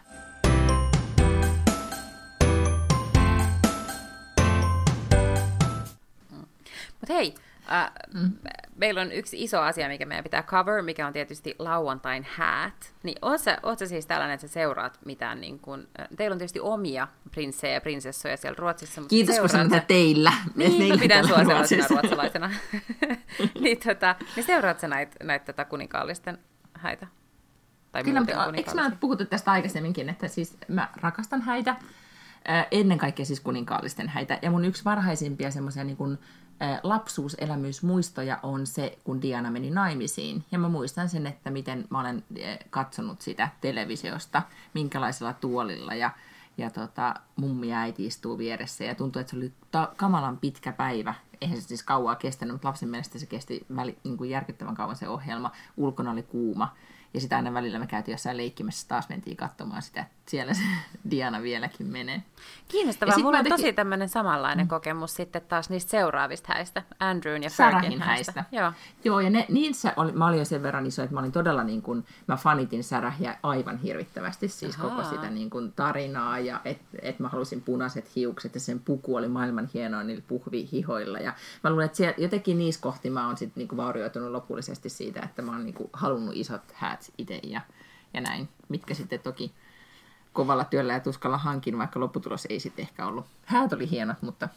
Mutta hei, äh, mm. meillä on yksi iso asia, mikä meidän pitää cover, mikä on tietysti lauantain häät. Niin oot sä, oot sä siis tällainen, että sä seuraat mitään, niin kun, äh, teillä on tietysti omia prinssejä ja prinsessoja siellä Ruotsissa. Mutta Kiitos, kun mitä teillä. Niin, mä pidän sua sellaisena ruotsalaisena. niin, tota, niin seuraat sä näitä näit, tota kuninkaallisten häitä? Tai Kyllä, mutta eikö mä puhuttu tästä aikaisemminkin, että siis mä rakastan häitä, ennen kaikkea siis kuninkaallisten häitä. Ja mun yksi varhaisimpia semmoisia niin kuin, lapsuuselämysmuistoja on se, kun Diana meni naimisiin. Ja mä muistan sen, että miten mä olen katsonut sitä televisiosta, minkälaisella tuolilla. Ja, ja tota, mummi ja äiti istuu vieressä ja tuntuu, että se oli ta- kamalan pitkä päivä. Eihän se siis kauaa kestänyt, mutta lapsen mielestä se kesti väli, niin kuin järkyttävän kauan se ohjelma. Ulkona oli kuuma. Ja sitä aina välillä me käytiin jossain leikkimässä, taas mentiin katsomaan sitä, että siellä se Diana vieläkin menee. Kiinnostavaa, mulla on jotenkin... tosi tämmöinen samanlainen mm. kokemus sitten taas niistä seuraavista häistä, Andrewn ja Fergin häistä. häistä. Joo. Joo, ja ne, niissä oli, mä olin jo sen verran iso, että mä olin todella niin kuin, mä fanitin särähiä aivan hirvittävästi, siis Ahaa. koko sitä niin kuin tarinaa, ja että et mä halusin punaiset hiukset, ja sen puku oli maailman hienoa niillä puhvihihoilla, ja mä luulen, että siellä, jotenkin niissä kohti mä oon sitten niin vaurioitunut lopullisesti siitä, että mä oon niin kuin, halunnut isot häät itse ja, ja näin, mitkä sitten toki kovalla työllä ja tuskalla hankin, vaikka lopputulos ei sitten ehkä ollut. Häät oli hienot, mutta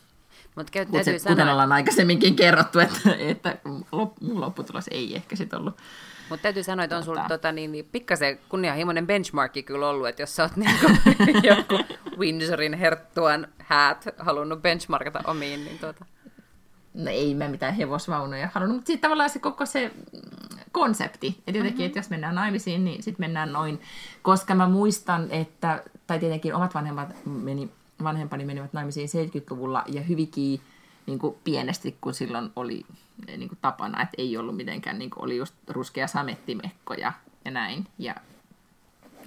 Mut kuten, kuten sanoa... ollaan aikaisemminkin kerrottu, että, että lopputulos ei ehkä sitten ollut. Mutta täytyy sanoa, että on sulla tota, niin, niin, pikkasen kunnianhimoinen benchmarkki kyllä ollut, että jos sä oot niin kuin, joku Windsorin herttuan häät halunnut benchmarkata omiin, niin tuota no ei mä mitään hevosvaunuja halunnut, mutta sitten tavallaan se koko se mm, konsepti, että jotenkin, mm-hmm. että jos mennään naimisiin, niin sitten mennään noin, koska mä muistan, että, tai tietenkin omat vanhemmat meni, vanhempani menivät naimisiin 70-luvulla ja hyvinkin niin kuin pienesti, kun silloin oli eh, niin kuin tapana, että ei ollut mitenkään, niin kuin oli just ruskea samettimekko ja, ja näin, ja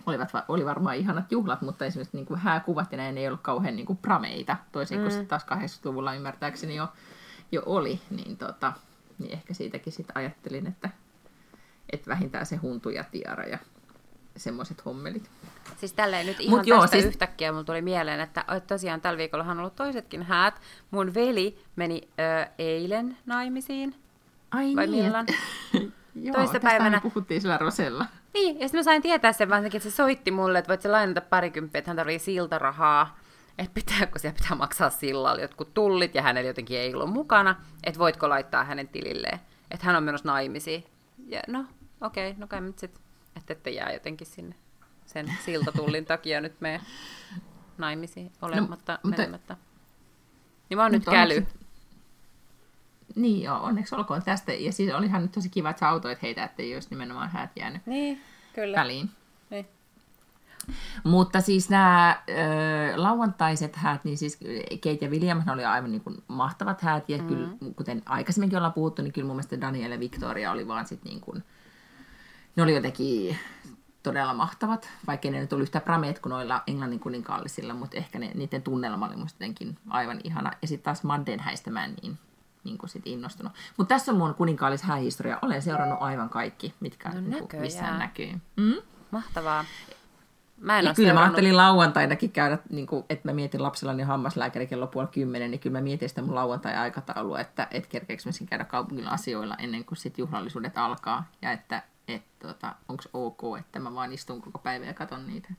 olivat, oli varmaan ihanat juhlat, mutta esimerkiksi niin kuin hääkuvat ja näin ei ollut kauhean niin kuin prameita, toisin kuin mm. taas 80-luvulla ymmärtääkseni jo jo oli, niin, tota, niin ehkä siitäkin sitten ajattelin, että, että vähintään se huntu ja tiara ja semmoiset hommelit. Siis tälleen nyt ihan Mut tästä joo, siis... yhtäkkiä mulla tuli mieleen, että tosiaan tällä viikolla on ollut toisetkin häät. Mun veli meni ö, eilen naimisiin. Ai Vai niin, milloin? Joo, Toista päivänä. puhuttiin sillä Rosella. Niin, ja sitten mä sain tietää sen vaan, että se soitti mulle, että voit se lainata parikymppiä, että hän tarvii siltarahaa että pitää, kun siellä pitää maksaa sillalla jotkut tullit ja hänellä jotenkin ei ollut mukana, että voitko laittaa hänen tililleen, että hän on menossa naimisiin. Ja no, okei, okay, no kai nyt sitten, että ette jää jotenkin sinne sen siltatullin takia nyt me naimisiin olematta, no, mutta, menemättä. Niin mä oon nyt käly. Onneksi, niin joo, onneksi olkoon tästä. Ja siis olihan nyt tosi kiva, että sä autoit heitä, ettei olisi nimenomaan häät jäänyt niin, kyllä. väliin. Mutta siis nämä ö, lauantaiset häät, niin siis Kate ja William oli aivan niin kuin mahtavat häät, ja mm. kyllä, kuten aikaisemminkin ollaan puhuttu, niin kyllä mun mielestä Daniel ja Victoria oli vaan sit niin kuin, ne oli jotenkin todella mahtavat, vaikka ne nyt oli yhtä prameet kuin noilla englannin kuninkaallisilla, mutta ehkä ne, niiden tunnelma oli musta aivan ihana. Ja sitten taas Madden häistä mä en niin, niin kuin sit innostunut. Mutta tässä on mun kuninkaallis häähistoria. Olen seurannut aivan kaikki, mitkä no, niin kuin, missään näkyy. Mm? Mahtavaa. Mä en ja kyllä seurannut. mä ajattelin lauantainakin käydä, niin kuin, että mä mietin lapsellani hammaslääkäri kello puoli kymmenen, niin kyllä mä mietin sitä mun lauantai-aikataulua, että et kerkeekö mä käydä kaupungin asioilla ennen kuin sit juhlallisuudet alkaa. Ja että että tota, onko ok, että mä vaan istun koko päivän ja katon niitä.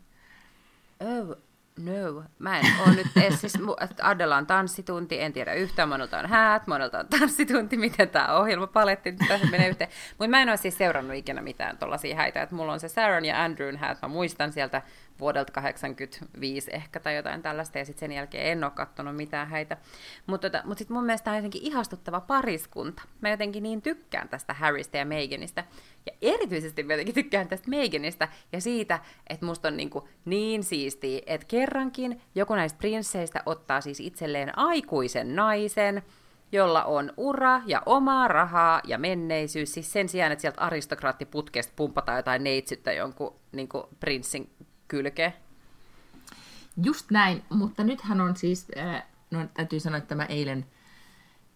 Oh, no. Mä en ole nyt edes, siis Adella on tanssitunti, en tiedä yhtään, monelta on häät, monelta on tanssitunti, miten tämä ohjelma paletti nyt tässä menee yhteen. Mutta mä en ole siis seurannut ikinä mitään tuollaisia häitä, että mulla on se Saron ja Andrewn häät, mä muistan sieltä vuodelta 85 ehkä tai jotain tällaista, ja sitten sen jälkeen en ole katsonut mitään häitä. Mutta tota, mut sitten mun mielestä on jotenkin ihastuttava pariskunta. Mä jotenkin niin tykkään tästä Harrystä ja Meganista, ja erityisesti mä jotenkin tykkään tästä Meganista ja siitä, että musta on niin, kuin niin siistiä, että kerrankin joku näistä prinsseistä ottaa siis itselleen aikuisen naisen, jolla on ura ja omaa rahaa ja menneisyys, siis sen sijaan, että sieltä aristokraattiputkesta pumpataan jotain neitsyttä jonkun niin kuin prinssin kylke. Just näin, mutta nythän on siis, äh, no täytyy sanoa, että mä eilen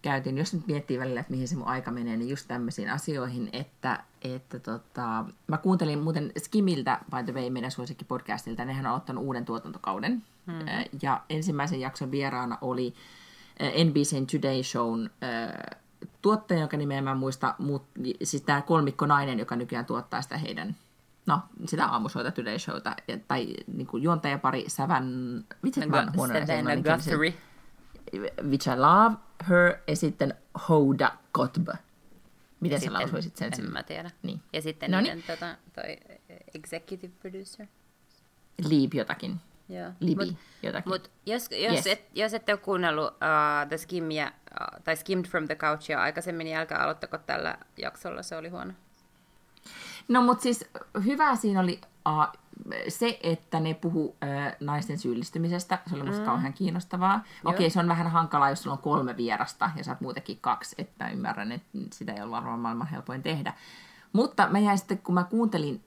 käytin, jos nyt miettii välillä, että mihin se mun aika menee, niin just tämmöisiin asioihin, että, että tota, mä kuuntelin muuten Skimiltä, by the way, meidän suosikkipodcastilta, nehän on ottanut uuden tuotantokauden, hmm. ja ensimmäisen jakson vieraana oli NBCn Today Shown tuottaja, jonka nimeä mä en muista, mutta siis tämä kolmikko nainen, joka nykyään tuottaa sitä heidän no, sitä aamusoita Today Showta, tai niin kuin juontajapari Sävän, vitsi, mä Guthrie. Which I love her, ja sitten Hoda Kotb. Miten sä lausuisit sen? En mä tiedä. Niin. Ja sitten no niin. tota, toi executive producer. Leap jotakin. Joo. Libi mut, jotakin. Mut jos, jos, yes. et, jos ette ole kuunnellut uh, The Skimia, uh, tai Skimmed from the Couchia aikaisemmin, niin älkää aloittako tällä jaksolla, se oli huono. No mutta siis hyvä siinä oli uh, se, että ne puhu uh, naisten syyllistymisestä. Se oli musta mm. kauhean kiinnostavaa. Okei, okay, se on vähän hankalaa, jos sulla on kolme vierasta ja sä oot muutenkin kaksi, että ymmärrän, että sitä ei ole varmaan maailman helpoin tehdä. Mutta mä jäin sitten, kun mä kuuntelin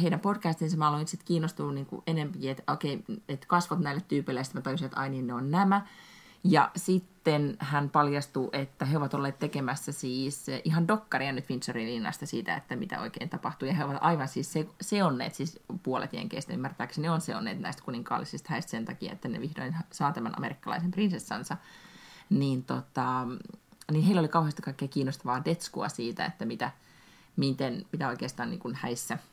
heidän podcastinsa, mä aloin sitten kiinnostua niin kuin enemmän, että okei, okay, että kasvot näille tyypeille, ja sitten mä tajusin, että ai niin, ne on nämä. Ja sitten hän paljastui, että he ovat olleet tekemässä siis ihan dokkaria nyt Windsorin linnasta siitä, että mitä oikein tapahtui. Ja he ovat aivan siis se, seonneet, siis puolet jenkeistä ymmärtääkseni on seonneet näistä kuninkaallisista häistä sen takia, että ne vihdoin saa tämän amerikkalaisen prinsessansa. Niin, tota, niin heillä oli kauheasti kaikkea kiinnostavaa detskua siitä, että mitä, miten, mitä oikeastaan niin häissä –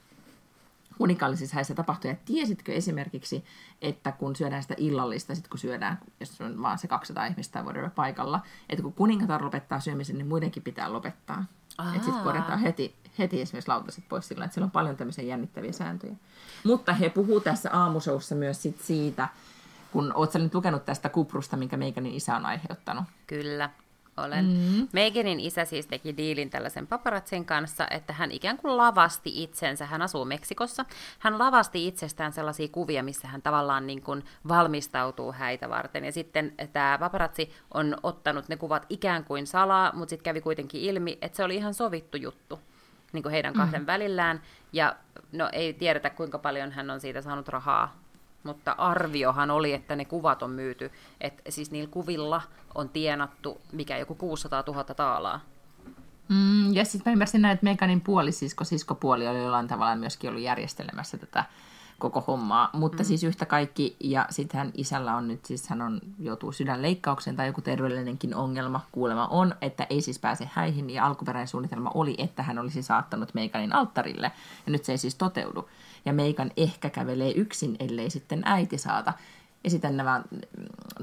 unikallisissa häissä tapahtuu. Ja tiesitkö esimerkiksi, että kun syödään sitä illallista, sit kun syödään, jos on vaan se 200 ihmistä whatever paikalla, että kun kuningatar lopettaa syömisen, niin muidenkin pitää lopettaa. Että sitten korjataan heti, heti esimerkiksi lautaset pois sillä, että siellä on paljon tämmöisiä jännittäviä sääntöjä. Mutta he puhuu tässä aamusoussa myös sit siitä, kun oot sä nyt lukenut tästä kuprusta, minkä Meikanin isä on aiheuttanut. Kyllä olen. Mm. Meganin isä siis teki diilin tällaisen paparatsin kanssa, että hän ikään kuin lavasti itsensä, hän asuu Meksikossa, hän lavasti itsestään sellaisia kuvia, missä hän tavallaan niin kuin valmistautuu häitä varten. Ja sitten tämä paparatsi on ottanut ne kuvat ikään kuin salaa, mutta sitten kävi kuitenkin ilmi, että se oli ihan sovittu juttu niin kuin heidän kahden mm. välillään. Ja no ei tiedetä, kuinka paljon hän on siitä saanut rahaa mutta arviohan oli, että ne kuvat on myyty, että siis niillä kuvilla on tienattu mikä joku 600 000 taalaa. Mm, ja sitten mä ymmärsin näin, että Meganin puolisisko, siskopuoli oli jollain tavalla myöskin ollut järjestelemässä tätä koko hommaa. Mutta mm. siis yhtä kaikki, ja sitten hän isällä on nyt, siis hän on, joutuu sydänleikkaukseen tai joku terveellinenkin ongelma kuulema on, että ei siis pääse häihin, ja alkuperäinen suunnitelma oli, että hän olisi saattanut Meganin alttarille, ja nyt se ei siis toteudu ja Meikan ehkä kävelee yksin, ellei sitten äiti saata. Ja sitten nämä mm,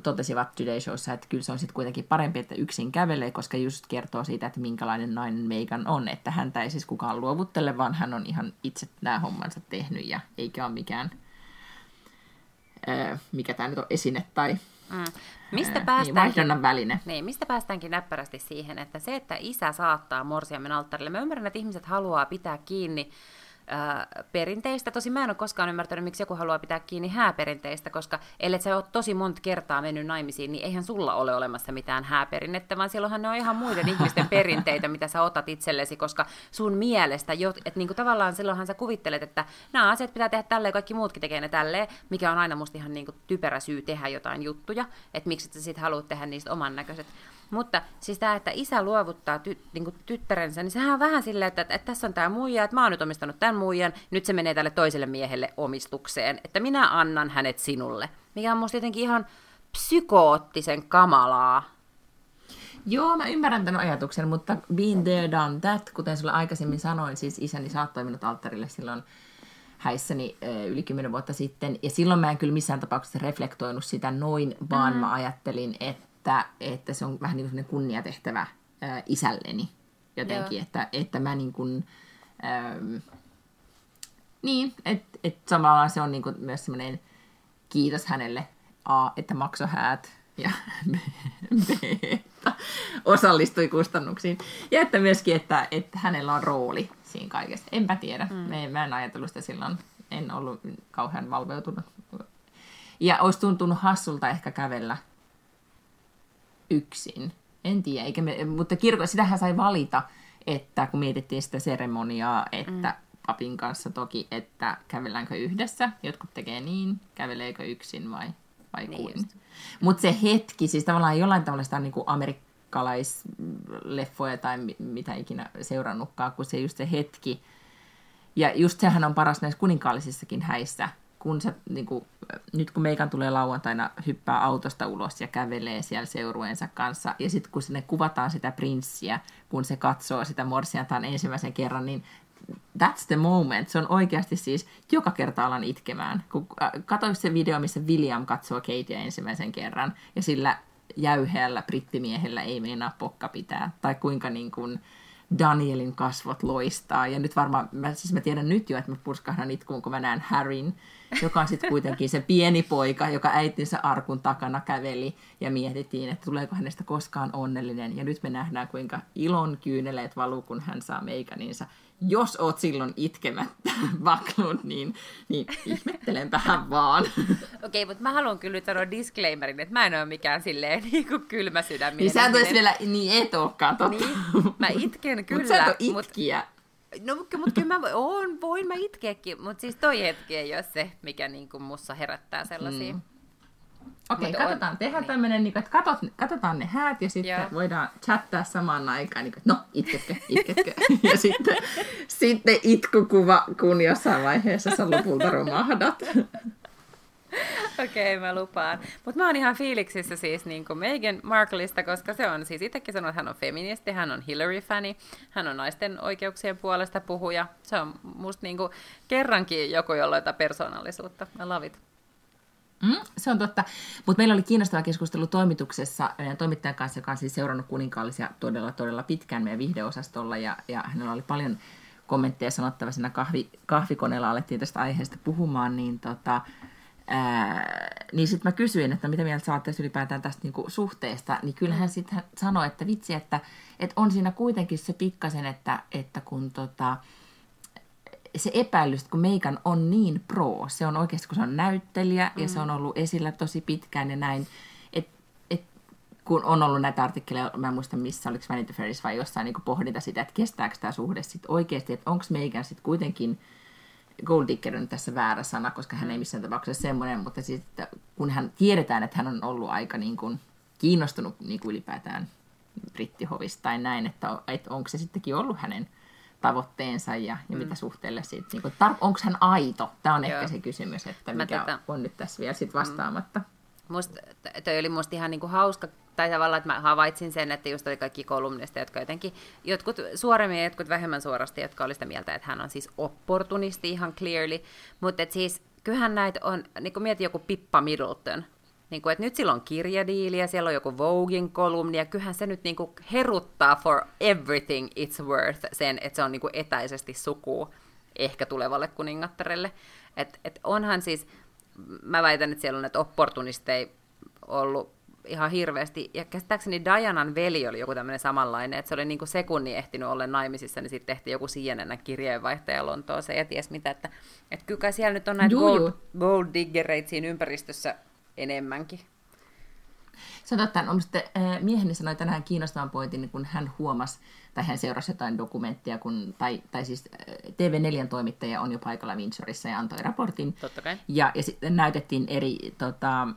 totesivat Today Showssa, että kyllä se on sitten kuitenkin parempi, että yksin kävelee, koska just kertoo siitä, että minkälainen nainen Megan on. Että häntä ei siis kukaan luovuttele, vaan hän on ihan itse nämä hommansa tehnyt ja eikä ole mikään, ää, mikä tämä nyt on, esine tai Mm. Mistä ää, päästäänkin, niin, väline. Niin, mistä päästäänkin näppärästi siihen, että se, että isä saattaa morsiamen alttarille, mä ymmärrän, että ihmiset haluaa pitää kiinni perinteistä. Tosi mä en ole koskaan ymmärtänyt, miksi joku haluaa pitää kiinni hääperinteistä, koska ellei sä ole tosi monta kertaa mennyt naimisiin, niin eihän sulla ole olemassa mitään hääperinnettä, vaan silloinhan ne on ihan muiden ihmisten perinteitä, mitä sä otat itsellesi, koska sun mielestä, että niinku tavallaan silloinhan sä kuvittelet, että nämä asiat pitää tehdä tälleen, kaikki muutkin tekee ne tälleen, mikä on aina musta ihan niinku typerä syy tehdä jotain juttuja, että miksi sä sitten haluat tehdä niistä oman näköiset. Mutta siis tämä, että isä luovuttaa ty, niin kuin tyttärensä, niin sehän on vähän silleen, että, että, että tässä on tämä muija, että mä oon nyt omistanut tämän muijan, nyt se menee tälle toiselle miehelle omistukseen, että minä annan hänet sinulle. Mikä on musta jotenkin ihan psykoottisen kamalaa. Joo, mä ymmärrän tämän ajatuksen, mutta been there, done that, kuten sulle aikaisemmin sanoin, siis isäni saattoi minut alttarille silloin häissäni yli kymmenen vuotta sitten, ja silloin mä en kyllä missään tapauksessa reflektoinut sitä noin, vaan mm. mä ajattelin, että että, että se on vähän niin kuin kunniatehtävä ää, isälleni jotenkin, että, että mä niin kuin, ähm, niin, että et samalla se on niin kuin myös semmoinen kiitos hänelle A, että maksoi häät ja B, että osallistui kustannuksiin. Ja että myöskin, että, että hänellä on rooli siinä kaikessa. Enpä tiedä. Mm. Mä, mä en ajatellut sitä silloin. En ollut kauhean valveutunut. Ja olisi tuntunut hassulta ehkä kävellä yksin. En tiedä, eikä me, mutta kirko, sitähän sai valita, että kun mietittiin sitä seremoniaa, että mm. papin kanssa toki, että kävelläänkö yhdessä, jotkut tekee niin, käveleekö yksin vai, vai niin kuin. Mutta se hetki, siis tavallaan jollain tavalla sitä on niin kuin amerikkalaisleffoja tai mitä ikinä seurannutkaan, kun se just se hetki, ja just sehän on paras näissä kuninkaallisissakin häissä, kun sä, niin kuin, nyt kun meikan tulee lauantaina, hyppää autosta ulos ja kävelee siellä seurueensa kanssa, ja sitten kun sinne kuvataan sitä prinssiä, kun se katsoo sitä morsiantaan ensimmäisen kerran, niin that's the moment. Se on oikeasti siis, joka kerta alan itkemään. Kun äh, katsoin se video, missä William katsoo Katea ensimmäisen kerran, ja sillä jäyheällä brittimiehellä ei meinaa pokka pitää, tai kuinka niin kuin, Danielin kasvot loistaa. Ja nyt varmaan, mä, siis mä tiedän nyt jo, että mä purskahdan itkuun, kun mä näen Harryn, joka on sitten kuitenkin se pieni poika, joka äitinsä arkun takana käveli ja mietittiin, että tuleeko hänestä koskaan onnellinen. Ja nyt me nähdään, kuinka ilon kyyneleet valuu, kun hän saa meikaninsa jos oot silloin itkemättä vaknut, niin, niin ihmettelenpähän vaan. Okei, okay, mutta mä haluan kyllä sanoa disclaimerin, että mä en ole mikään silleen niin kuin kylmä sydäminen. Niin sä et vielä, niin et olekaan totta. Niin, mä itken kyllä. Mutta sä et ole itkiä. Mut, no, mutta kyllä mä oon, voin mä itkeäkin, mutta siis toi hetki ei ole se, mikä niin kuin mussa herättää sellaisia. Mm. Okei, okay, katsotaan. On, Tehdään niin. tämmöinen, niin että katot, katsotaan ne häät ja sitten Joo. voidaan chattaa samaan aikaan. Niin kuin, no, itketkö, itketkö. ja sitten, sitten itkukuva, kun jossain vaiheessa sä lopulta romahdat. Okei, okay, mä lupaan. Mutta mä oon ihan fiiliksissä siis niin kuin Meghan Markleista, koska se on siis itsekin sanonut, että hän on feministi, hän on Hillary-fani, hän on naisten oikeuksien puolesta puhuja. Se on musta niin kuin kerrankin joku, jolla on persoonallisuutta. Mä lavit. Mm, se on totta. Mutta meillä oli kiinnostava keskustelu toimituksessa toimittajan kanssa, joka on siis seurannut kuninkaallisia todella, todella pitkään meidän viihdeosastolla. Ja, ja hänellä oli paljon kommentteja sanottava siinä kahvi, kahvikoneella alettiin tästä aiheesta puhumaan, niin tota, Ää, niin sitten mä kysyin, että mitä mieltä sä ylipäätään tästä niinku suhteesta, niin kyllähän sitten sanoi, että vitsi, että, että on siinä kuitenkin se pikkasen, että, että kun tota, se epäilys, kun Meikan on niin pro, se on oikeasti, kun se on näyttelijä mm. ja se on mm. ollut esillä tosi pitkään ja näin, et, et, kun on ollut näitä artikkeleja, mä en muista missä, oliko Vanity Fairs vai jossain niin pohdinta sitä, että kestääkö tämä suhde sitten oikeasti, että onko Meikan sitten kuitenkin, Gold Digger on tässä väärä sana, koska hän ei missään tapauksessa semmoinen, mutta siis, että kun hän tiedetään, että hän on ollut aika niin kuin kiinnostunut niin kuin ylipäätään brittihovista tai näin, että, että onko se sittenkin ollut hänen tavoitteensa ja, ja mm. mitä suhteelle siitä, niin kuin, tar- onko hän aito? Tämä on Joo. ehkä se kysymys, että mikä tätä... on nyt tässä vielä sit vastaamatta. Mm. Musta, toi oli musta ihan niinku hauska, tai tavallaan, että mä havaitsin sen, että just oli kaikki kolumnista, jotka jotenkin, jotkut suoremmin ja jotkut vähemmän suorasti, jotka oli sitä mieltä, että hän on siis opportunisti ihan clearly, mutta siis kyllähän näitä on, niin kuin mieti joku Pippa Middleton, Niin kuin, että nyt sillä on kirjadiili ja siellä on joku Voguein kolumni, ja kyllähän se nyt niin kuin heruttaa for everything it's worth sen, että se on niin kuin etäisesti suku ehkä tulevalle kuningattarelle. Et, et onhan siis, mä väitän, että siellä on näitä opportunisteja ollut ihan hirveästi. Ja käsittääkseni Dianan veli oli joku tämmöinen samanlainen, että se oli niin kuin sekunni ehtinyt olla naimisissa, niin sitten tehtiin joku CNN kirjeenvaihtaja Lontooseen ja ties mitä, että, että kyllä siellä nyt on näitä Juu, gold, juu. gold diggereitä siinä ympäristössä enemmänkin. Se on totta, on sitten, äh, mieheni sanoi tänään kiinnostavan pointin, niin kun hän huomasi, tai hän seurasi jotain dokumenttia, kun, tai, tai siis äh, TV4 toimittaja on jo paikalla Windsorissa ja antoi raportin. Totta kai. Ja, ja sitten näytettiin eri tota,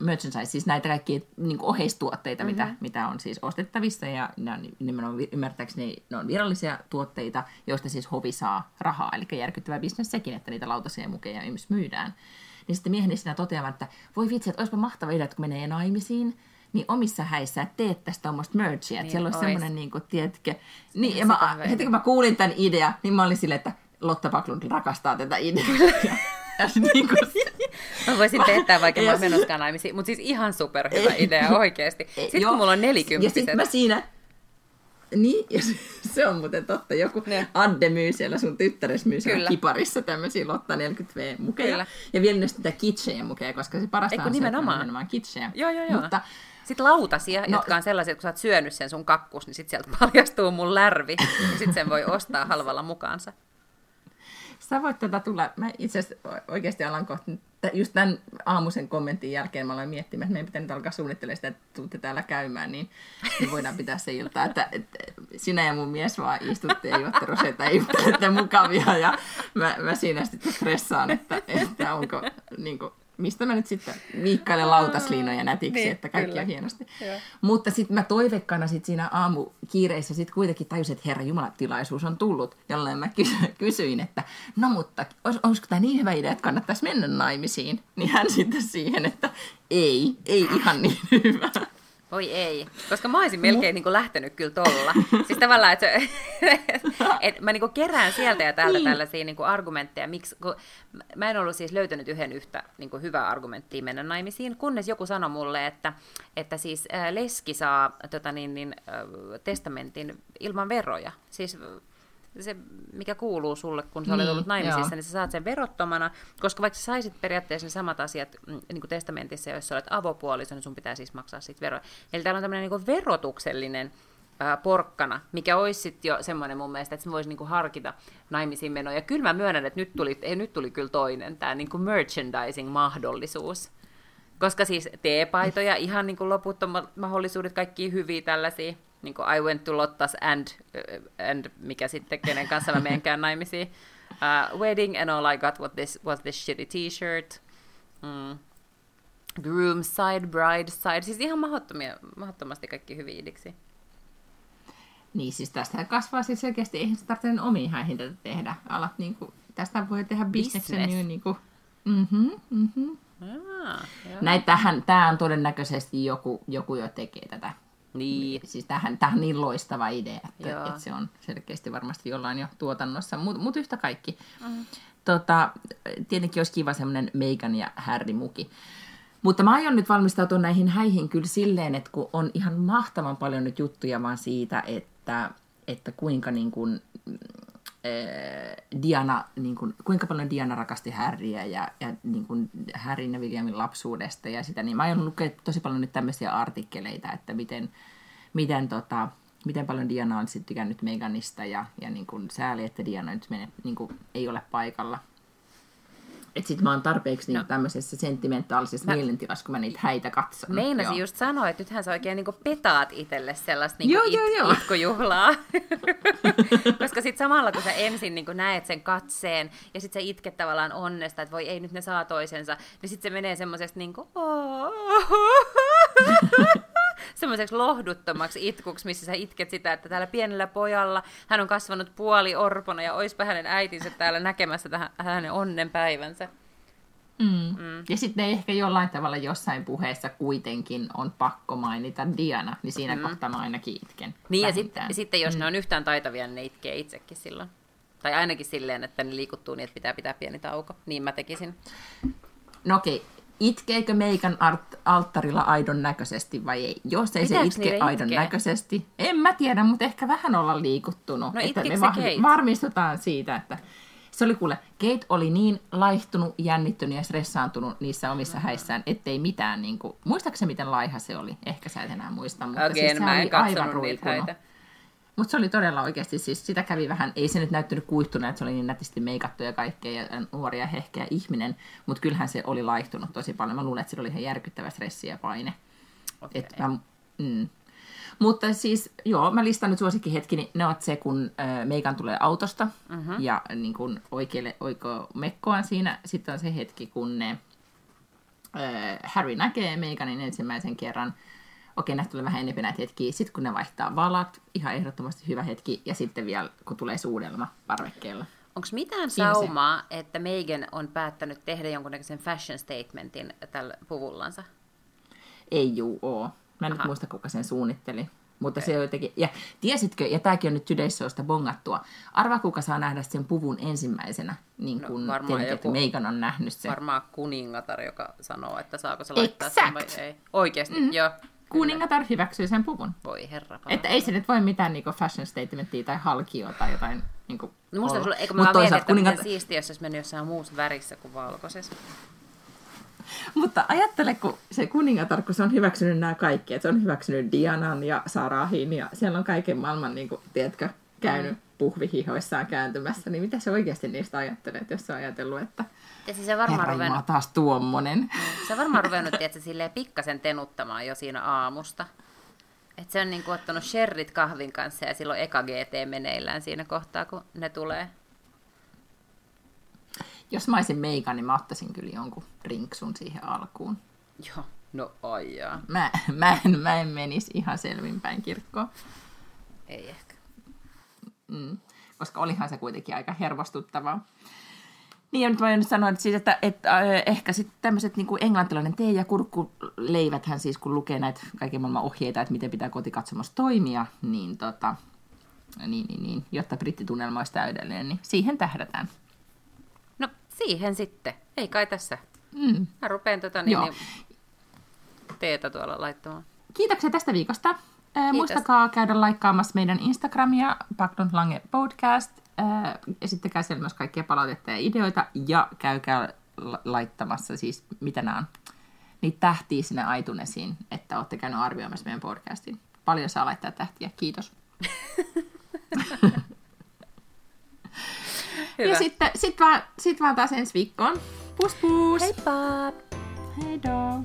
merchandise, siis näitä kaikkia niin oheistuotteita, mm-hmm. mitä, mitä on siis ostettavissa, ja ne on nimenomaan ymmärtääkseni ne on virallisia tuotteita, joista siis hovi saa rahaa, eli järkyttävä bisnes sekin, että niitä lautasia ja mukeja myydään. Niin sitten mieheni siinä toteamaan, että voi vitsi, että olisipa mahtava idea, että kun menee naimisiin, niin omissa häissä teet tästä tuommoista merchia, että Niin siellä olisi semmoinen, niin kuin, tiedätkö, niin, ja mä, hyvä heti idea. kun mä kuulin tämän idean, niin mä olin silleen, että Lotta Backlund rakastaa tätä ideaa. Ja, ja niin kuin, Mä voisin teettää, vaikka mä Ja menoskaan naimisiin, mutta siis ihan superhyvä Ei. idea oikeasti. Sitten Joo. kun mulla on Ja nelikymppiset, sitten mä siinä... Niin, ja se, on muuten totta. Joku Ne. Adde myy siellä sun tyttäres myy siellä Kyllä. kiparissa tämmöisiä Lotta 40V-mukeja. Kyllä. Ja vielä myös sitä kitschejä mukeja, koska se parasta Eikö on se, että on nimenomaan? nimenomaan kitschejä. Joo, joo, joo. Mutta Sitten lautasia, no, jotka on sellaisia, että kun sä oot syönyt sen sun kakkus, niin sitten sieltä paljastuu mun lärvi, ja sitten sen voi ostaa halvalla mukaansa. sä voit tätä tulla, mä itse asiassa oikeasti alan kohta, just tämän aamuisen kommentin jälkeen mä aloin miettimään, että meidän pitää nyt alkaa suunnittelemaan sitä, että tuutte täällä käymään, niin, niin voidaan pitää se ilta, että, että sinä ja mun mies vaan istutte ja juotte roseita ja mukavia ja mä, mä siinä sitten stressaan, että, että onko niin kuin, mistä mä nyt sitten viikkailen lautasliinoja nätiksi, Niin, että kaikki kyllä. on hienosti. Joo. Mutta sitten mä toivekkana sit siinä aamukiireissä sit kuitenkin tajusin, että Herra Jumala, tilaisuus on tullut, jolloin mä kysy- kysyin, että no mutta olis, olisiko tämä niin hyvä idea, että kannattaisi mennä naimisiin? Niin hän sitten siihen, että ei, ei ihan niin hyvä. Voi ei, koska mä olisin melkein niin kuin lähtenyt kyllä tolla. Siis tavallaan, että et mä niin kuin kerään sieltä ja täältä Niin. tällaisia niin kuin argumentteja, miksi, kun mä en ollut siis löytänyt yhden yhtä niin kuin hyvää argumenttia mennä naimisiin, kunnes joku sanoi mulle, että, että siis ää, leski saa tota niin, niin, ää, testamentin ilman veroja. Siis se, mikä kuuluu sulle, kun sä olet Niin, ollut naimisissa, joo. niin sä saat sen verottomana, koska vaikka sä saisit periaatteessa ne samat asiat mm, niin kuin testamentissa, jos sä olet avopuoliso, niin sun pitää siis maksaa siitä veroja. Eli täällä on tämmöinen niin verotuksellinen porkkana, mikä olisi sitten jo semmoinen mun mielestä, että se voisi niinku harkita naimisiin menoa. Ja kyllä mä myönnän, että nyt tuli, ei, nyt tuli kyllä toinen, tämä niinku merchandising-mahdollisuus. Koska siis teepaitoja, ihan niin kuin loputtomat mahdollisuudet, kaikki hyviä tällaisia, niin kuin I went to Lottas and, uh, and mikä sitten, kenen kanssa mä menenkään naimisiin. Uh, wedding and all I got was this, was this shitty t-shirt. Mm. Groom side, bride side, siis ihan mahdottomia, mahdottomasti kaikki hyviä idiksi. Niin siis tästähän kasvaa siis selkeästi, eihän se tarvitse omiin häihin tätä tehdä. Alat niinku, tästä voi tehdä bisneksen Business. niin niinku, mhm, mhm. Ah. Näitähän, tämä on todennäköisesti joku, joku jo tekee tätä. Niin. Siis tämähän, tämähän on niin loistava idea, että, Joo. että se on selkeästi varmasti jollain jo tuotannossa, mutta mut yhtä kaikki. Mm. Tota, tietenkin olisi kiva semmoinen Megan ja Harry muki. Mutta mä aion nyt valmistautua näihin häihin kyllä silleen, että kun on ihan mahtavan paljon nyt juttuja vaan siitä, että, että kuinka niin kuin, Diana, niin kuin, kuinka paljon Diana rakasti Harryä ja, ja niin kuin Harryn ja Williamin lapsuudesta ja sitä, niin mä aion lukea tosi paljon nyt tämmöisiä artikkeleita, että miten, miten, tota, miten paljon Diana on sitten tykännyt Meganista ja, ja niin kuin sääli, että Diana nyt mene, niin kuin, ei ole paikalla. Että sit mä oon tarpeeksi No. niin tämmöisessä sentimentaalisessa Mä- mielitilassa, kun mä niitä häitä katson. Meinasin Joo. just sanoa, että nythän sä oikein niin petaat itselle sellaista niin Joo, it, joo, joo. itkujuhlaa. Koska sitten samalla, kun sä ensin niin näet sen katseen ja sitten sä itket tavallaan onnesta, että voi ei nyt ne saa toisensa, niin sitten se menee semmoisesta niin kuin, semmoiseksi lohduttomaksi itkuksi, missä sä itket sitä, että täällä pienellä pojalla hän on kasvanut puoli orpona ja oispa hänen äitinsä täällä näkemässä tähän, hänen onnenpäivänsä. Mm. Mm. Ja sitten ehkä jollain tavalla jossain puheessa kuitenkin on pakko mainita Diana, niin siinä mm. kohtaa mä ainakin itken. Niin, ja sit, vähintään. sitten jos mm. ne on yhtään taitavia, niin ne itkee itsekin silloin. Tai ainakin silleen, että ne liikuttuu niin, että pitää pitää pieni tauko. Niin mä tekisin. No okei, itkeekö Meikan art- alttarilla aidon näköisesti vai ei. Jos ei Pitääkö se itke aidon itkeä? näköisesti, en mä tiedä, mutta ehkä vähän olla liikuttunut. No että me va- Kate? varmistutaan siitä, että se oli kuule, Kate oli niin laihtunut, jännittynyt ja stressaantunut niissä omissa Mm-hmm. häissään, ettei mitään, niin kuin, muistaakseni miten laiha se oli? Ehkä sä et enää muista, mutta Again, siis se mä en oli aivan niitä ruikunut. häitä. Mutta se oli todella oikeasti, siis sitä kävi vähän, ei se nyt näyttänyt kuihtuna, että se oli niin nätisti meikattu ja kaikkea ja nuori ja hehkeä ihminen, mutta kyllähän se oli laihtunut tosi paljon. Mä luulen, että sillä oli ihan järkyttävä stressi ja paine. Okei. Et mä, mm. Mutta siis, joo, mä listaan nyt suosikkihetkini. Ne ovat se, kun äh, Meikan tulee autosta mm-hmm. ja niin kun oikealle oiko mekkoaan siinä. Sitten on se hetki, kun ne, äh, Harry näkee Meikanin ensimmäisen kerran. Okei, näistä tulee vähän enemmän näitä hetkiä. Sitten kun ne vaihtaa valat, ihan ehdottomasti hyvä hetki. Ja sitten vielä, kun tulee suudelma parvekkeella. Onko mitään se. saumaa, että Megan on päättänyt tehdä jonkunnäköisen fashion statementin tällä puvullansa? Ei juu oo. Mä en nyt muista, kuka sen suunnitteli. Mutta se on jotenkin, ja tiesitkö, ja tämäkin on nyt Today's bongattua, arvaa kuka saa nähdä sen puvun ensimmäisenä, niin No, kuin tietenkin, että joku- Megan on nähnyt sen. Varmaan kuningatar, joka sanoo, että saako se laittaa sen vai Exact. ei. Oikeasti, mm. joo. Kuningatar hyväksyy sen puvun. Voi herra. Että ei se nyt voi mitään niin fashion statementtia tai halkioa tai jotain niin kuin, No musta olla. sulle, eikö mä vaan mietin, että kuningat... kuningat- siistiä, jos se olisi mennyt jossain muussa värissä kuin valkoisessa. Mutta ajattele, kun se kuningatar, kun se on hyväksynyt nämä kaikki, että se on hyväksynyt Dianan ja Sarahin ja siellä on kaiken maailman, niin kuin, tiedätkö, käynyt puhvihihoissaan kääntymässä, niin mitä se oikeasti niistä ajattelee, jos se on ajatellut, että Ja siis se varmaan herra Jumala, ruvennut, taas tuommoinen. se on varmaan ruvennut tiedätkö, silleen pikkasen tenuttamaan jo siinä aamusta. Että se on niin kuin, ottanut sherrit kahvin kanssa ja silloin eka GT meneillään siinä kohtaa, kun ne tulee. Jos mä olisin Meika, niin mä ottaisin kyllä jonkun rinksun siihen alkuun. Joo, no aijaa. Mä, mä, en, mä en menisi ihan selvinpäin kirkkoon, Ei ehkä. Mm. koska olihan se kuitenkin aika hermostuttavaa. Niin, ja nyt voin nyt sanoa, että, siis, että, että äh, ehkä sitten tämmöiset niin englantilainen tee- ja kurkkuleiväthän siis, kun lukee näitä kaiken maailman ohjeita, että miten pitää kotikatsomossa toimia, niin, tota, niin, niin, niin jotta brittitunnelma olisi täydellinen, niin siihen tähdätään. No siihen sitten. Ei kai tässä. Mm. Mä rupean tota niin, Joo. niin teetä tuolla laittamaan. Kiitoksia tästä viikosta. Ää, Muistakaa käydä laikkaamassa meidän Instagramia, Backdon Lange Podcast. Ää, Esittäkää siellä myös kaikkia palautetta ja ideoita. Ja käykää la- laittamassa siis, mitä nämä on, niitä tähtiä sinne aitunesiin, että olette käynyt arvioimassa meidän podcastin. Paljon saa laittaa tähtiä. Kiitos. Ja sitten sit vaan, sit vaan taas ensi viikkoon. Pus pus! Heippa! Hei do!